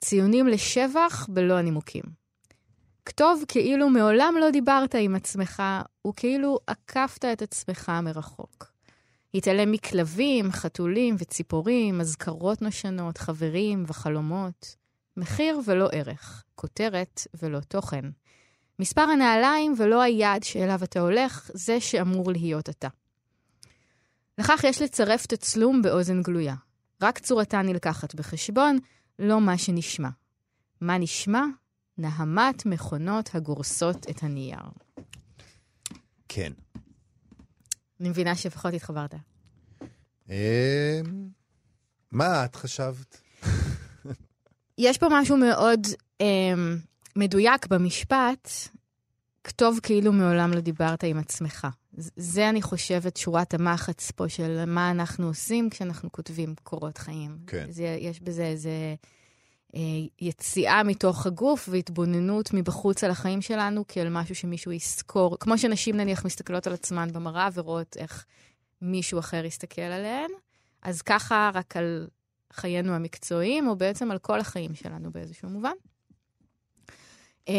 Speaker 4: ציונים לשבח בלא הנימוקים. כתוב כאילו מעולם לא דיברת עם עצמך, וכאילו עקפת את עצמך מרחוק. התעלם מכלבים, חתולים וציפורים, אזכרות נושנות, חברים וחלומות. מחיר ולא ערך, כותרת ולא תוכן. מספר הנעליים ולא היעד שאליו אתה הולך, זה שאמור להיות אתה. לכך יש לצרף תצלום באוזן גלויה. רק צורתה נלקחת בחשבון, לא מה שנשמע. מה נשמע? נהמת מכונות הגורסות את הנייר.
Speaker 1: כן.
Speaker 4: אני מבינה שפחות התחברת.
Speaker 1: אה, מה את חשבת?
Speaker 4: יש פה משהו מאוד אה, מדויק במשפט, כתוב כאילו מעולם לא דיברת עם עצמך. זה, אני חושבת, שורת המחץ פה של מה אנחנו עושים כשאנחנו כותבים קורות חיים.
Speaker 1: כן.
Speaker 4: זה, יש בזה איזה יציאה מתוך הגוף והתבוננות מבחוץ על החיים שלנו כאל משהו שמישהו יזכור. כמו שנשים נניח מסתכלות על עצמן במראה ורואות איך מישהו אחר יסתכל עליהן, אז ככה רק על חיינו המקצועיים, או בעצם על כל החיים שלנו באיזשהו מובן. Uh,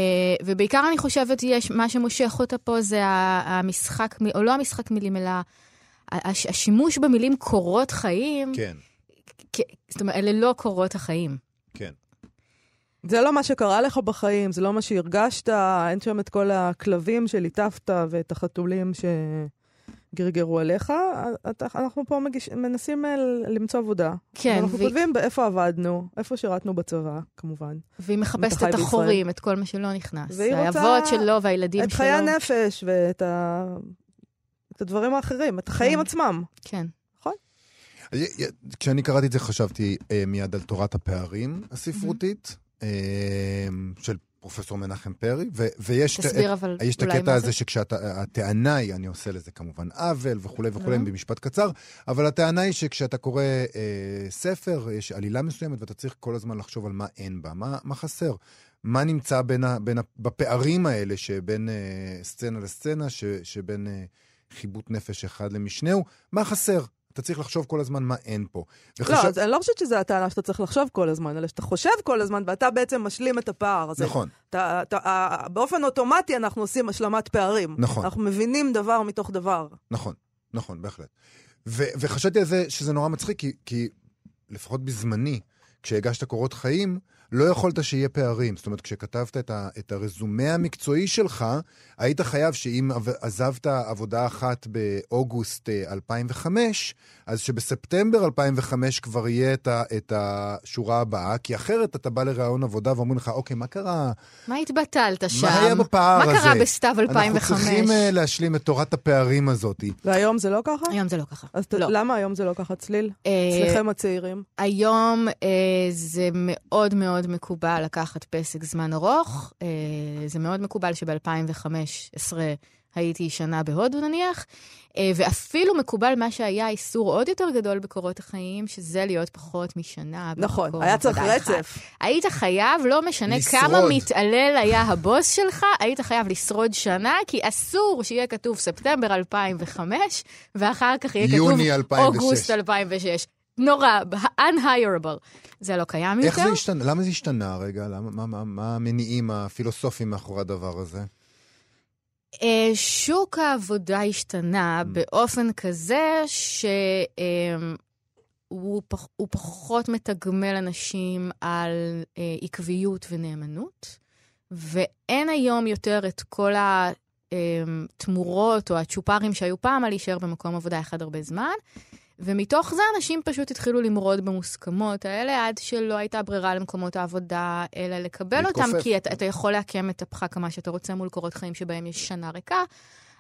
Speaker 4: ובעיקר אני חושבת, יש, מה שמושך אותה פה זה המשחק, או לא המשחק מילים, אלא הש, השימוש במילים קורות חיים.
Speaker 1: כן.
Speaker 4: זאת אומרת, אלה לא קורות החיים.
Speaker 1: כן.
Speaker 2: זה לא מה שקרה לך בחיים, זה לא מה שהרגשת, אין שם את כל הכלבים שליטפת ואת החתולים ש... גרגרו עליך, אנחנו פה מגיש, מנסים אה, למצוא עבודה.
Speaker 4: כן.
Speaker 2: אנחנו ו... כותבים באיפה עבדנו, איפה שירתנו בצבא, כמובן.
Speaker 4: והיא מחפשת את החורים, את כל מה שלא נכנס.
Speaker 2: והיא רוצה...
Speaker 4: האבות שלו והילדים
Speaker 2: את
Speaker 4: שלו.
Speaker 2: את חיי הנפש ואת ה... את הדברים האחרים, את החיים כן. עצמם.
Speaker 4: כן.
Speaker 2: נכון?
Speaker 1: כשאני קראתי את זה חשבתי אה, מיד על תורת הפערים הספרותית, של פרופסור מנחם פרי, ו- ויש
Speaker 4: תסביר אבל
Speaker 1: יש את הקטע הזה שכשהטענה היא, אני עושה לזה כמובן עוול וכולי וכולי, mm-hmm. במשפט קצר, אבל הטענה היא שכשאתה קורא אה, ספר, יש עלילה מסוימת ואתה צריך כל הזמן לחשוב על מה אין בה, מה, מה חסר. מה נמצא בין ה, בין ה, בפערים האלה שבין אה, סצנה לסצנה, ש, שבין אה, חיבוט נפש אחד למשנהו, מה חסר? אתה צריך לחשוב כל הזמן מה אין פה.
Speaker 2: וחשב... לא, אז אני לא חושבת שזו הטענה שאתה צריך לחשוב כל הזמן, אלא שאתה חושב כל הזמן, ואתה בעצם משלים את הפער הזה.
Speaker 1: נכון.
Speaker 2: אתה, אתה, באופן אוטומטי אנחנו עושים השלמת פערים.
Speaker 1: נכון.
Speaker 2: אנחנו מבינים דבר מתוך דבר.
Speaker 1: נכון, נכון, בהחלט. ו- וחשבתי על זה שזה נורא מצחיק, כי, כי לפחות בזמני, כשהגשת קורות חיים, לא יכולת שיהיה פערים. זאת אומרת, כשכתבת את, ה, את הרזומה המקצועי שלך, היית חייב שאם עזבת עבודה אחת באוגוסט 2005, אה, אז שבספטמבר 2005 כבר יהיה את, ה, את השורה הבאה, כי אחרת אתה בא לראיון עבודה ואומרים לך, אוקיי, מה קרה?
Speaker 4: מה התבטלת שם?
Speaker 1: מה היה בפער
Speaker 4: מה
Speaker 1: הזה?
Speaker 4: מה קרה בסתיו 2005?
Speaker 1: אנחנו צריכים uh, להשלים את תורת הפערים הזאת.
Speaker 2: והיום זה לא ככה?
Speaker 4: היום זה לא ככה.
Speaker 2: אז
Speaker 4: לא.
Speaker 2: למה היום זה לא ככה, צליל? אה, אצלכם הצעירים.
Speaker 4: היום אה, זה מאוד מאוד מקובל לקחת פסק זמן ארוך. אה, זה מאוד מקובל שב-2015 הייתי שנה בהודו נניח, אה, ואפילו מקובל מה שהיה איסור עוד יותר גדול בקורות החיים, שזה להיות פחות משנה.
Speaker 2: נכון, היה צריך רצף.
Speaker 4: היית חייב, לא משנה
Speaker 1: לשרוד.
Speaker 4: כמה מתעלל היה הבוס שלך, היית חייב לשרוד שנה, כי אסור שיהיה כתוב ספטמבר 2005, ואחר כך יהיה כתוב
Speaker 1: 2006.
Speaker 4: אוגוסט 2006. נורא, unhireable. זה לא קיים
Speaker 1: איך
Speaker 4: יותר.
Speaker 1: זה השתנה? למה זה השתנה רגע? למה, מה, מה, מה המניעים הפילוסופיים מאחורי הדבר הזה?
Speaker 4: אה, שוק העבודה השתנה
Speaker 1: Mm.
Speaker 4: באופן כזה שהוא פח, הוא פחות מתגמל אנשים על אה, עקביות ונאמנות, ואין היום יותר את כל התמורות או הצ'ופרים שהיו פעם על להישאר במקום עבודה אחד הרבה זמן. ומתוך זה אנשים פשוט התחילו למרוד במוסכמות האלה, עד שלא הייתה ברירה למקומות העבודה, אלא לקבל
Speaker 1: להתכופף.
Speaker 4: אותם, כי אתה, אתה יכול לעקם את אפך כמה שאתה רוצה מול קורות חיים שבהם יש שנה ריקה,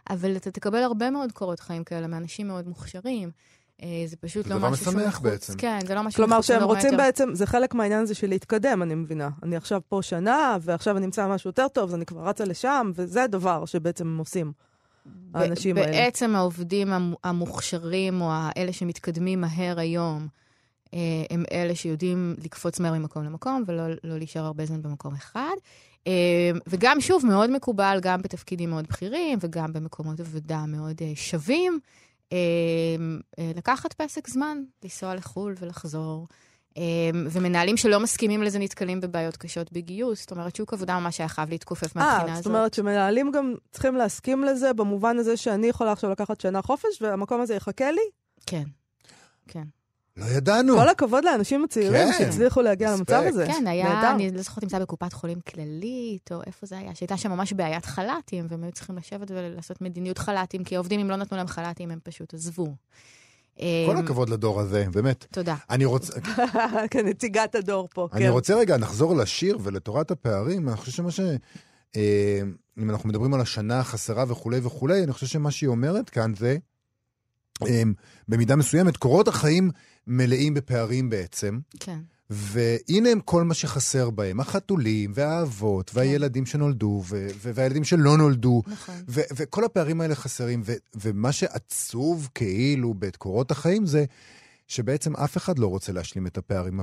Speaker 4: אבל אתה תקבל הרבה מאוד קורות חיים כאלה מאנשים מאוד מוכשרים. אה, זה פשוט
Speaker 1: זה
Speaker 4: לא משהו שהוא
Speaker 1: משמח
Speaker 4: מחוץ.
Speaker 1: בעצם.
Speaker 4: כן, זה לא משהו
Speaker 2: כלומר,
Speaker 4: מחוץ
Speaker 2: שהם
Speaker 4: לנורמה
Speaker 2: רוצים
Speaker 4: יותר.
Speaker 2: בעצם, זה חלק מהעניין הזה של להתקדם, אני מבינה. אני עכשיו פה שנה, ועכשיו אני אמצא משהו יותר טוב, אז אני כבר רצה לשם, וזה הדבר שבעצם הם עושים, האנשים האלה.
Speaker 4: בעצם העובדים המ- המוכשרים, או האלה שמתקדמים מהר היום, אה, הם אלה שיודעים לקפוץ מהר ממקום למקום, ולא לא להישאר הרבה זמן במקום אחד. אה, וגם, שוב, מאוד מקובל, גם בתפקידים מאוד בכירים, וגם במקומות עבודה מאוד אה, שווים, לקחת פסק זמן, לנסוע לחו"ל ולחזור. אמ, ומנהלים שלא מסכימים לזה נתקלים בבעיות קשות בגיוס. זאת אומרת, שוק עבודה ממש היה חייב להתכופף מהבחינה
Speaker 2: אה,
Speaker 4: הזאת.
Speaker 2: זאת אומרת שמנהלים גם צריכים להסכים לזה, במובן הזה שאני יכולה עכשיו לקחת שנה חופש, והמקום הזה יחכה לי?
Speaker 4: כן, כן.
Speaker 1: לא ידענו.
Speaker 2: כל הכבוד לאנשים הצעירים
Speaker 1: כן.
Speaker 2: שהצליחו להגיע
Speaker 1: רספקט.
Speaker 2: למצב הזה.
Speaker 4: כן, היה,
Speaker 2: נהדר.
Speaker 4: אני לא זוכרת אם זה היה בקופת חולים כללית, או איפה זה היה, שהייתה שם ממש בעיית חל"תים, והם היו צריכים לשבת ולעשות מדיניות חל"תים, כי העובדים, אם לא נתנו להם חל"תים, הם פשוט עזבו.
Speaker 1: כל
Speaker 4: אמ,
Speaker 1: הכבוד לדור הזה, באמת.
Speaker 4: תודה.
Speaker 1: אני רוצה,
Speaker 2: כנציגת הדור פה,
Speaker 1: אני
Speaker 2: כן.
Speaker 1: רוצה רגע לחזור לשיר ולתורת הפערים. אני חושב שמה ש... אה, אם אנחנו מדברים על השנה החסרה וכולי וכולי, אני חושב שמה שהיא אומרת כאן זה, אה, במידה מסוימת, קורות החיים מלאים בפערים בעצם,
Speaker 4: כן.
Speaker 1: והנה הם כל מה שחסר בהם, החתולים והאהבות והילדים שנולדו ו- ו- והילדים שלא נולדו,
Speaker 4: נכון.
Speaker 1: ו- וכל הפערים האלה חסרים, ו- ומה שעצוב כאילו בית קורות החיים זה שבעצם אף אחד לא רוצה להשלים את הפערים,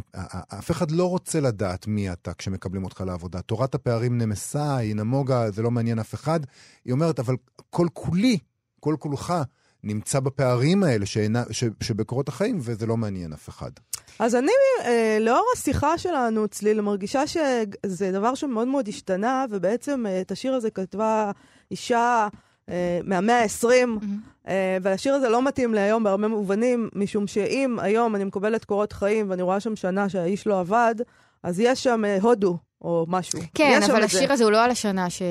Speaker 1: אף אחד לא רוצה לדעת מי אתה כשמקבלים אותך לעבודה. תורת הפערים נמסה, היא נמוגה, זה לא מעניין אף אחד. היא אומרת, אבל כל כולי, כל כולך, נמצא בפערים האלה שאינה, ש- שבקורות החיים, וזה לא מעניין אף אחד.
Speaker 2: אז אני, אה, לאור השיחה שלנו, צליל, מרגישה שזה דבר שמאוד מאוד השתנה, ובעצם אה, את השיר הזה כתבה אישה אה, מהמאה ה-20, אה, והשיר הזה לא מתאים להיום בהרבה מובנים, משום שאם היום אני מקבלת קורות חיים ואני רואה שם שנה שהאיש לא עבד, אז יש שם אה, הודו או משהו.
Speaker 4: כן, אבל. השיר הזה הוא לא על השנה ש...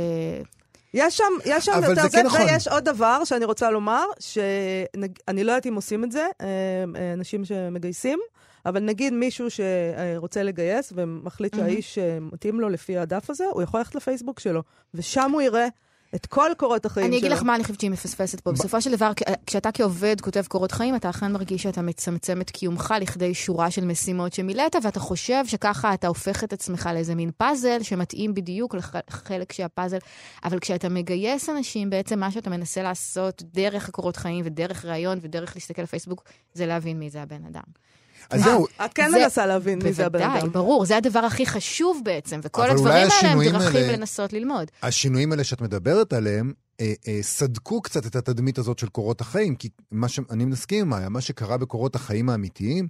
Speaker 2: יש שם, יש שם
Speaker 1: אבל
Speaker 2: יותר
Speaker 1: זה כן נכון.
Speaker 2: ויש עוד דבר שאני רוצה לומר, שאני לא יודעת אם עושים את זה, אה, אה, אנשים שמגייסים, אבל נגיד מישהו שרוצה לגייס ומחליט. שהאיש אה, מתאים לו לפי הדף הזה, הוא יכול ללכת לפייסבוק שלו, ושם הוא יראה את כל קורות החיים
Speaker 4: אני
Speaker 2: שלו.
Speaker 4: אגיד לך מה אני חושבת שהיא מפספסת פה. בסופו של דבר, כ- כשאתה כעובד כותב קורות חיים, אתה אכן מרגיש שאתה מצמצם את קיומך לכדי שורה של משימות שמילאת, ואתה חושב שככה אתה הופך את עצמך לאיזה מין פאזל שמתאים בדיוק לחלק שהפאזל. אבל כשאתה מגייס אנשים, בעצם מה שאתה מנסה לעשות דרך הקורות חיים ודרך ראיון ודרך להסתכל לפייסבוק, זה להבין מי זה הבן אדם.
Speaker 1: אז זהו,
Speaker 2: את כן
Speaker 4: זה-
Speaker 2: מנסה להבין מי זה הבן
Speaker 4: בוודאי,
Speaker 2: אדם.
Speaker 4: ברור, זה הדבר הכי חשוב בעצם, וכל הדברים האלה הם דרכים לנסות ללמוד.
Speaker 1: השינויים האלה שאת מדברת עליהם, אה, אה, סדקו קצת את התדמית הזאת של קורות החיים, כי מה שאני מסכים עם מאיה, מה שקרה בקורות החיים האמיתיים,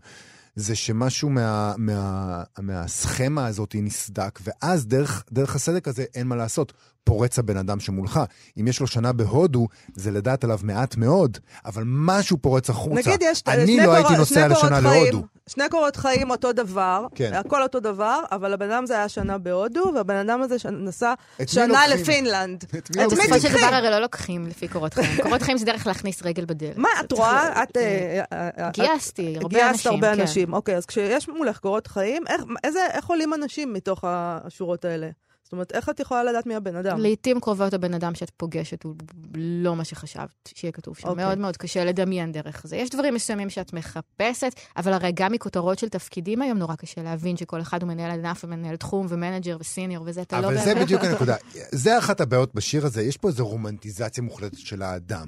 Speaker 1: זה שמשהו מה, מה, מהסכמה הזאת נסדק, ואז דרך, דרך הסדק הזה אין מה לעשות. פורץ הבן אדם שמולך. אם יש לו שנה בהודו, זה לדעת עליו מעט מאוד, אבל משהו פורץ החוצה.
Speaker 2: נגיד יש
Speaker 1: אני לא
Speaker 2: קורות-
Speaker 1: הייתי נוסע לשנה
Speaker 2: חיים-
Speaker 1: להודו.
Speaker 2: שני קורות חיים אותו דבר,
Speaker 1: כן.
Speaker 2: הכל אותו דבר, אבל הבן אדם זה היה שנה בהודו, והבן אדם הזה ש- נסע שנה? לפינלנד.
Speaker 1: את מי לוקחים?
Speaker 4: בסופו של? דבר הרי לא לוקחים לפי קורות חיים. קורות חיים זה דרך להכניס רגל בדלת.
Speaker 2: מה, את רואה? את... אה, אה, אה,
Speaker 4: גייסתי הרבה
Speaker 2: גייסת
Speaker 4: אנשים,
Speaker 2: הרבה
Speaker 4: כן.
Speaker 2: אנשים. אוקיי, אז כשיש מולך קורות חיים, איך- איזה- איך עולים אנשים מתוך השורות האלה? זאת אומרת, איך את יכולה לדעת מי הבן אדם?
Speaker 4: לעתים קרובות הבן אדם שאת פוגשת הוא לא מה שחשבת שיהיה כתוב שם.
Speaker 2: אוקיי.
Speaker 4: מאוד מאוד קשה לדמיין דרך זה. יש דברים מסוימים שאת מחפשת, אבל הרי גם מכותרות של תפקידים היום נורא קשה להבין שכל אחד הוא מנהל ענף ומנהל תחום ו manager ו senior וזה, אתה לא
Speaker 1: אבל
Speaker 4: באמת...
Speaker 1: זה בדיוק הנקודה. זה אחת הבעיות בשיר הזה, יש פה איזו רומנטיזציה מוחלטת של האדם,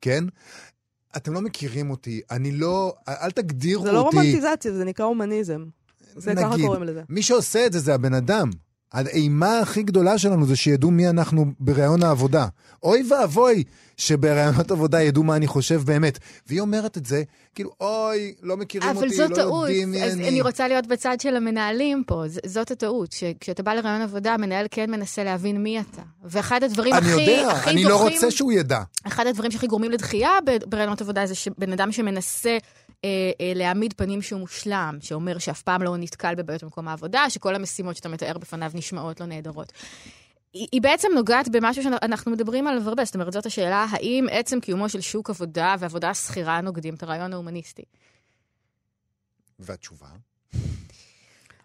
Speaker 1: כן? אתם לא מכירים אותי, אני לא... אל תגדירו אותי.
Speaker 2: זה לא רומנטיזציה, זה נקרא הומניזם. זה ככה
Speaker 1: נגיד.
Speaker 2: קוראים לזה.
Speaker 1: מי שעושה את זה זה הבן אדם. האימה הכי גדולה שלנו זה שידעו מי אנחנו בראיון העבודה. אוי ואבוי שבראיונות עבודה ידעו מה אני חושב באמת. והיא אומרת את זה, כאילו, אוי, לא מכירים
Speaker 4: אבל
Speaker 1: אותי,
Speaker 4: זו
Speaker 1: לא
Speaker 4: טעות.
Speaker 1: יודעים מי
Speaker 4: אז
Speaker 1: אני.
Speaker 4: אני רוצה להיות בצד של המנהלים פה. ז- זאת הטעות, שכשאתה בא לרעיון עבודה, המנהל כן מנסה להבין מי אתה. ואחד הדברים
Speaker 1: אני
Speaker 4: הכי,
Speaker 1: יודע,
Speaker 4: הכי
Speaker 1: אני לא
Speaker 4: דוחים...
Speaker 1: רוצה שהוא ידע.
Speaker 4: אחד הדברים שהכי גורמים לדחייה ב- ברעיונות עבודה זה שבן אדם שמנסה להעמיד פנים שהוא מושלם, שאומר שאף פעם לא נתקל בבעיות במקום העבודה, שכל המשימות שאתה מתאר בפניו נשמעות לא נהדרות. היא בעצם נוגעת במשהו שאנחנו מדברים עליו הרבה, זאת אומרת, זאת השאלה, האם עצם קיומו של שוק עבודה ועבודה שכירה נוגדים את הרעיון ההומניסטי?
Speaker 1: והתשובה?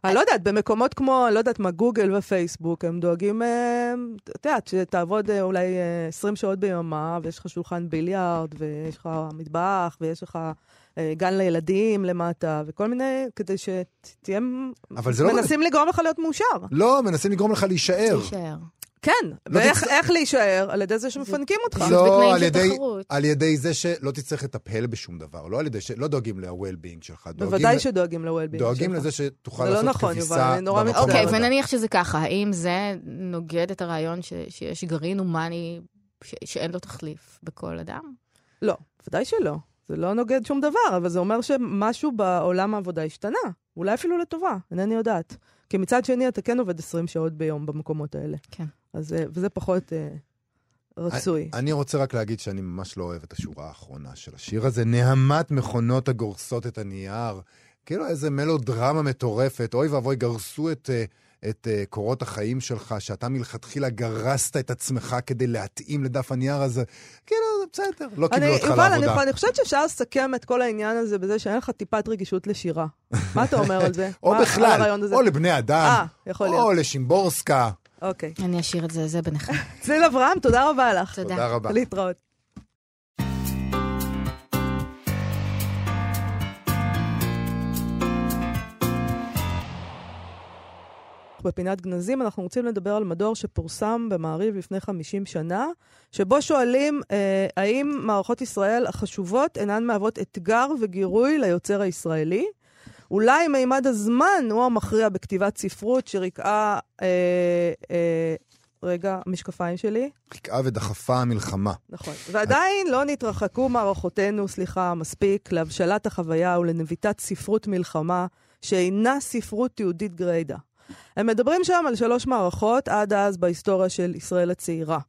Speaker 2: אני לא יודעת, במקומות כמו, אני לא יודעת מה, גוגל ופייסבוק, הם דואגים, אה, את יודעת, שתעבוד אה, אולי אה, 20 שעות ביממה, ויש לך שולחן ביליארד, ויש לך מטבח, ויש לך אה, גן לילדים למטה, וכל מיני, כדי שתהיה...
Speaker 1: אבל זה לא...
Speaker 2: מנסים לגרום לך להיות מאושר.
Speaker 1: לא, מנסים לגרום לך להישאר.
Speaker 4: להישאר.
Speaker 2: כן,
Speaker 1: לא
Speaker 2: ואיך להישאר? על ידי זה שמפנקים אותך.
Speaker 1: לא, על ידי,
Speaker 4: תחרות.
Speaker 1: על ידי זה שלא תצטרך לטפל בשום דבר, לא על ידי ש... לא דואגים ל-well-being שלך. דואגים
Speaker 2: בוודאי
Speaker 1: ל-
Speaker 2: שדואגים ל-well-being
Speaker 1: דואגים
Speaker 2: שלך.
Speaker 1: לזה שתוכל
Speaker 2: זה לא
Speaker 1: לעשות
Speaker 2: נכון,
Speaker 1: כביסה
Speaker 2: יובל, אני נורא
Speaker 1: במקום
Speaker 2: מצטערת.
Speaker 4: אוקיי. ונניח שזה ככה, האם זה נוגד את הרעיון ש, שיש גרעין הומני ש, שאין לו תחליף בכל אדם?
Speaker 2: לא, ודאי שלא. זה לא נוגד שום דבר, אבל זה אומר שמשהו בעולם העבודה השתנה. אולי אפילו לטובה, אינני יודעת. כי מצד שני, אתה כן עובד 20 שעות ביום במקומות האלה.
Speaker 4: כן.
Speaker 2: אז, אה, וזה פחות אה, רצוי.
Speaker 1: אני, אני רוצה רק להגיד שאני ממש לא אוהב את השורה האחרונה של השיר הזה, נהמת מכונות הגורסות את הנייר. כאילו איזה מלודרמה מטורפת, אוי ואבוי, גרסו את... אה, את uh, קורות החיים שלך, שאתה מלכתחילה גרסת את עצמך כדי להתאים לדף הנייר הזה. כאילו, זה בסדר, לא קיבלו אותך
Speaker 2: יובל,
Speaker 1: לעבודה.
Speaker 2: אני, אני חושבת שאפשר לסכם את כל העניין הזה בזה שאין לך טיפת רגישות לשירה. מה אתה אומר על זה?
Speaker 1: או
Speaker 2: מה-
Speaker 1: בכלל? או לבני אדם,
Speaker 2: אה, יכול להיות.
Speaker 1: או לשימבורסקה.
Speaker 2: אוקיי.
Speaker 4: אני אשאיר את זה, זה ביניכם.
Speaker 2: צליל אברהם, תודה רבה לך.
Speaker 4: תודה.
Speaker 1: תודה רבה.
Speaker 2: להתראות. בפינת גנזים אנחנו רוצים לדבר על מדור שפורסם במעריב לפני 50 שנה, שבו שואלים אה, האם מערכות ישראל החשובות אינן מהוות אתגר וגירוי ליוצר הישראלי. אולי מימד הזמן הוא המכריע בכתיבת ספרות שריכאה... אה, אה, רגע, המשקפיים שלי.
Speaker 1: חיכאה ודחפה המלחמה.
Speaker 2: נכון. ועדיין לא נתרחקו מערכותינו, סליחה, מספיק, להבשלת החוויה ולנביטת ספרות מלחמה, שאינה ספרות יהודית גריידא. הם מדברים שם על שלוש מערכות עד אז בהיסטוריה של ישראל הצעירה.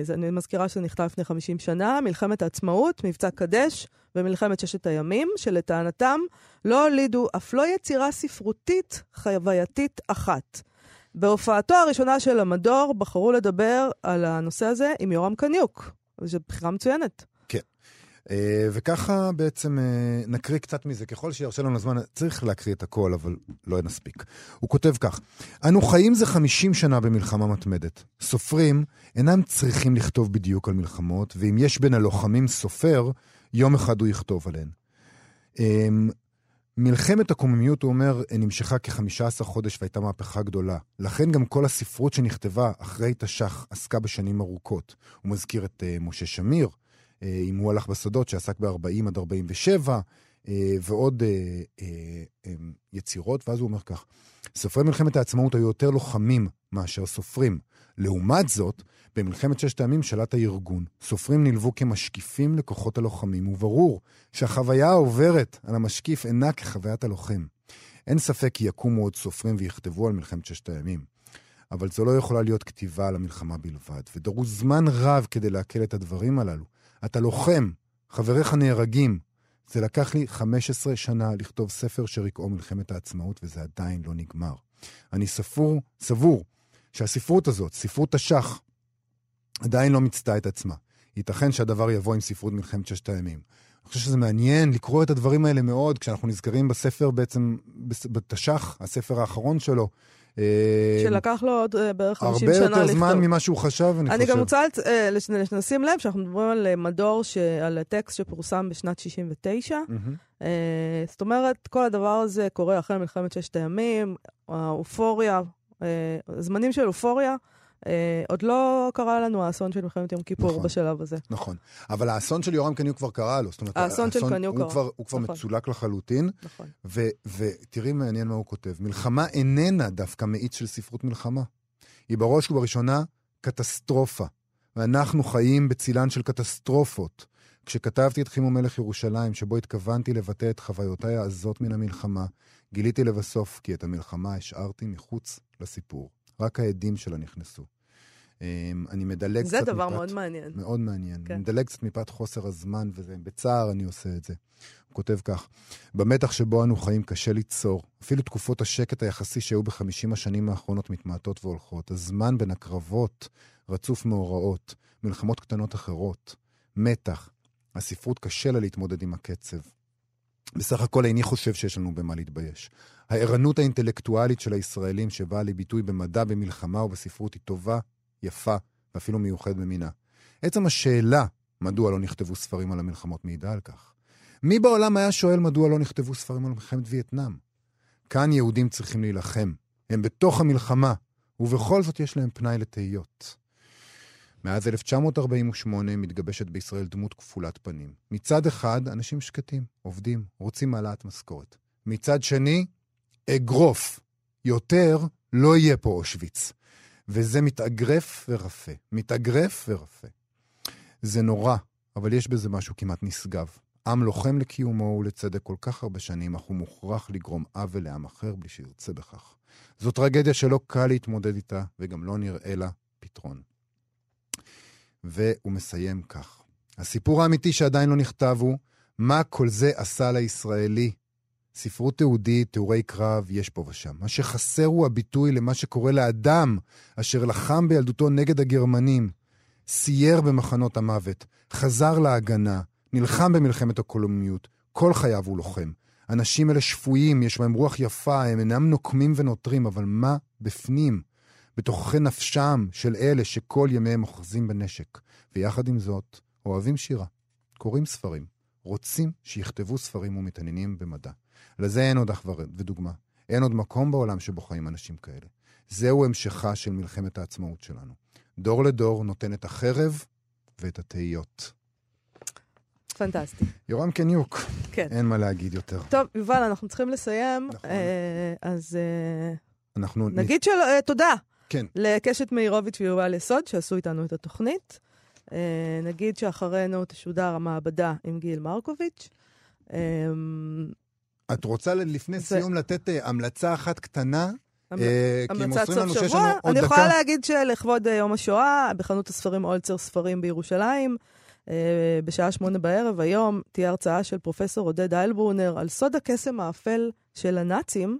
Speaker 2: אז אני מזכירה שזה נכתב לפני 50 שנה, מלחמת העצמאות, מבצע קדש ומלחמת ששת הימים, שלטענתם לא הולידו אף לא יצירה ספרותית חווייתית אחת. בהופעתו הראשונה של המדור בחרו לדבר על הנושא הזה עם יורם קניוק, וזו בחירה מצוינת.
Speaker 1: אה, וככה בעצם אה, נקריא קצת מזה, ככל שירשה לנו הזמן, צריך להקריא את הכל, אבל לא נספיק. הוא כותב כך: אנו חיים זה 50 שנה במלחמה מתמדת. סופרים אינם צריכים לכתוב בדיוק על מלחמות, ואם יש בין הלוחמים סופר, יום אחד הוא יכתוב עליהן. אמ, מלחמת הקוממיות, הוא אומר, נמשכה כ-15 חודש והייתה מהפכה גדולה. לכן גם כל הספרות שנכתבה אחרי תש"ח עסקה בשנים ארוכות. הוא מזכיר את uh, משה שמיר, אם הוא הלך בשדות, שעסק ב-40 עד 47, uh, ועוד um, יצירות, ואז הוא אומר כך: סופרי מלחמת העצמאות היו יותר לוחמים מאשר סופרים. לעומת זאת, במלחמת ששת הימים שלט הארגון. סופרים נלוו כמשקיפים לכוחות הלוחמים, וברור שהחוויה העוברת על המשקיף אינה כחוויית הלוחם. אין ספק כי יקומו עוד סופרים ויכתבו על מלחמת ששת הימים. אבל זו לא יכולה להיות כתיבה על המלחמה בלבד, ודרוש זמן רב כדי לעכל את הדברים הללו. אתה לוחם, חבריך נהרגים. זה לקח לי 15 שנה לכתוב ספר שרקעו מלחמת העצמאות, וזה עדיין לא נגמר. אני ספור, סבור שהספרות הזאת, ספרות תש"ח, עדיין לא מיצתה את עצמה. ייתכן שהדבר יבוא עם ספרות מלחמת ששת הימים. אני חושב שזה מעניין לקרוא את הדברים האלה מאוד, כשאנחנו נזכרים בספר בעצם, בתש"ח, הספר האחרון שלו. אה,
Speaker 2: שלקח לו עוד אה, בערך 50
Speaker 1: הרבה
Speaker 2: שנה
Speaker 1: יותר
Speaker 2: לכתוב.
Speaker 1: זמן ממה שהוא חשב, אני,
Speaker 2: אני
Speaker 1: חושב.
Speaker 2: גם רוצה אה, לש- לש- לשים לב שאנחנו מדברים על מדור, ש- על הטקסט שפורסם בשנת 69.
Speaker 1: מהמם.
Speaker 2: אה, זאת אומרת, כל הדבר הזה קורה אחרי מלחמת ששת הימים, האופוריה, זמנים של אופוריה. אה, עוד לא קרה לנו האסון של מלחמת יום כיפור
Speaker 1: נכון.
Speaker 2: בשלב הזה.
Speaker 1: נכון. אבל האסון של יורם קניוק כבר קרה לו. זאת אומרת,
Speaker 2: האסון של קניוק
Speaker 1: הוא
Speaker 2: קרה.
Speaker 1: כבר, הוא כבר
Speaker 2: נכון.
Speaker 1: מצולק לחלוטין.
Speaker 2: נכון.
Speaker 1: ותראי מעניין מה הוא כותב. מלחמה איננה דווקא מאיץ של ספרות מלחמה. היא בראש ובראשונה קטסטרופה. ואנחנו חיים בצילן של קטסטרופות. כשכתבתי את חימו מלך ירושלים, שבו התכוונתי לבטא את חוויותיי העזות מן המלחמה, גיליתי לבסוף כי את המלחמה השארתי מחוץ לסיפור. רק העדים שלה נכנסו. אמ, אני מדלג
Speaker 2: זה
Speaker 1: קצת
Speaker 2: דבר
Speaker 1: מפאת-
Speaker 2: מאוד מעניין.
Speaker 1: מאוד מעניין.
Speaker 2: כן.
Speaker 1: אני מדלג קצת מפאת חוסר הזמן, וזה בצער אני עושה את זה. הוא כותב כך: במתח שבו אנו חיים קשה ליצור. אפילו תקופות השקט היחסי שהיו בחמישים השנים האחרונות מתמעטות והולכות. הזמן בין הקרבות רצוף מאורעות, מלחמות קטנות אחרות, מתח. הספרות קשה לה להתמודד עם הקצב. בסך הכל איני חושב שיש לנו במה להתבייש. הערנות האינטלקטואלית של הישראלים שבאה לביטוי במדע, במלחמה ובספרות היא טובה, יפה ואפילו מיוחד במינה. עצם השאלה מדוע לא נכתבו ספרים על המלחמות מעידה על כך. מי בעולם היה שואל מדוע לא נכתבו ספרים על מלחמת וייטנאם? כאן יהודים צריכים להילחם. הם בתוך המלחמה, ובכל זאת יש להם פנאי לתהיות. מאז 1948 מתגבשת בישראל דמות כפולת פנים. מצד אחד, אנשים שקטים, עובדים, רוצים העלאת משכורת. מצד שני, אגרוף. יותר לא יהיה פה אושוויץ. וזה מתאגרף ורפה. מתאגרף ורפה. זה נורא, אבל יש בזה משהו כמעט נשגב. עם לוחם לקיומו ולצדק כל כך הרבה שנים, אך הוא מוכרח לגרום עוול לעם אחר בלי שירצה בכך. זו טרגדיה שלא קל להתמודד איתה, וגם לא נראה לה פתרון. והוא מסיים כך: הסיפור האמיתי שעדיין לא נכתב הוא, מה כל זה עשה לישראלי? ספרות תיעודית, תיאורי קרב, יש פה ושם. מה שחסר הוא הביטוי למה שקורה לאדם אשר לחם בילדותו נגד הגרמנים, סייר במחנות המוות, חזר להגנה, נלחם במלחמת הקולומיות, כל חייו הוא לוחם. אנשים אלה שפויים, יש בהם רוח יפה, הם אינם נוקמים ונוטרים, אבל מה בפנים? בתוככי נפשם של אלה שכל ימיהם אוחזים בנשק. ויחד עם זאת, אוהבים שירה, קוראים ספרים, רוצים שיכתבו ספרים ומתעניינים במדע. לזה אין עוד אח ודוגמה. אין עוד מקום בעולם שבו חיים אנשים כאלה. זהו המשכה של מלחמת העצמאות שלנו. דור לדור נותן את החרב ואת התהיות.
Speaker 2: פנטסטי.
Speaker 1: יורם קניוק,
Speaker 2: כן.
Speaker 1: אין מה להגיד יותר.
Speaker 2: טוב, יובל, אנחנו צריכים לסיים,
Speaker 1: נכון.
Speaker 2: אה, אז אה,
Speaker 1: אנחנו...
Speaker 2: נגיד של... אה, תודה.
Speaker 1: כן.
Speaker 2: לקשת מאירוביץ' ויובל יסוד, שעשו איתנו את התוכנית. אה, נגיד שאחרינו תשודר המעבדה עם גיל מרקוביץ'. אה,
Speaker 1: את רוצה לפני
Speaker 2: זה-
Speaker 1: סיום לתת אה, המלצה אחת קטנה?
Speaker 2: המ-
Speaker 1: הם
Speaker 2: המלצת סוף שבוע. אני יכולה
Speaker 1: דקה.
Speaker 2: להגיד שלכבוד אה, יום השואה, בחנות הספרים אולצר ספרים בירושלים, אה, בשעה שמונה בערב היום, תהיה הרצאה של פרופסור עודד איילברונר על סוד הקסם האפל של הנאצים,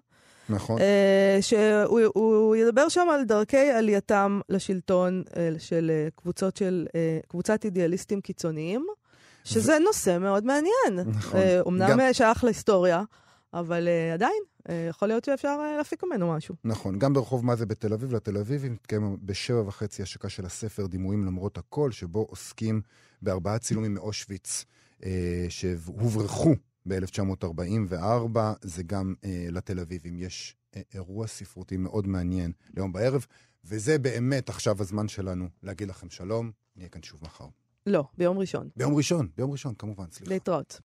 Speaker 1: נכון.
Speaker 2: אה, שהוא הוא ידבר שם על דרכי עלייתם לשלטון אה, של אה, קבוצות של, קבוצת אידיאליסטים קיצוניים, שזה נושא מאוד מעניין.
Speaker 1: נכון.
Speaker 2: אומנם
Speaker 1: גם-
Speaker 2: שייך להיסטוריה, אבל עדיין, יכול להיות שאפשר להפיק ממנו משהו.
Speaker 1: נכון, גם ברחוב מה זה בתל אביב, לתל אביבים, מתקיים בשבע וחצי השקה של הספר דימויים למרות הכל, שבו עוסקים בארבעה צילומים מאושוויץ שהוברחו ב-1944. זה גם אה, לתל אביבים. יש אה, אירוע ספרותי מאוד מעניין ליום בערב, וזה באמת עכשיו הזמן שלנו להגיד לכם שלום, נהיה כאן שוב מחר.
Speaker 2: לא, ביום ראשון.
Speaker 1: ביום ראשון, ביום ראשון, כמובן, סליחה.
Speaker 2: להתראות.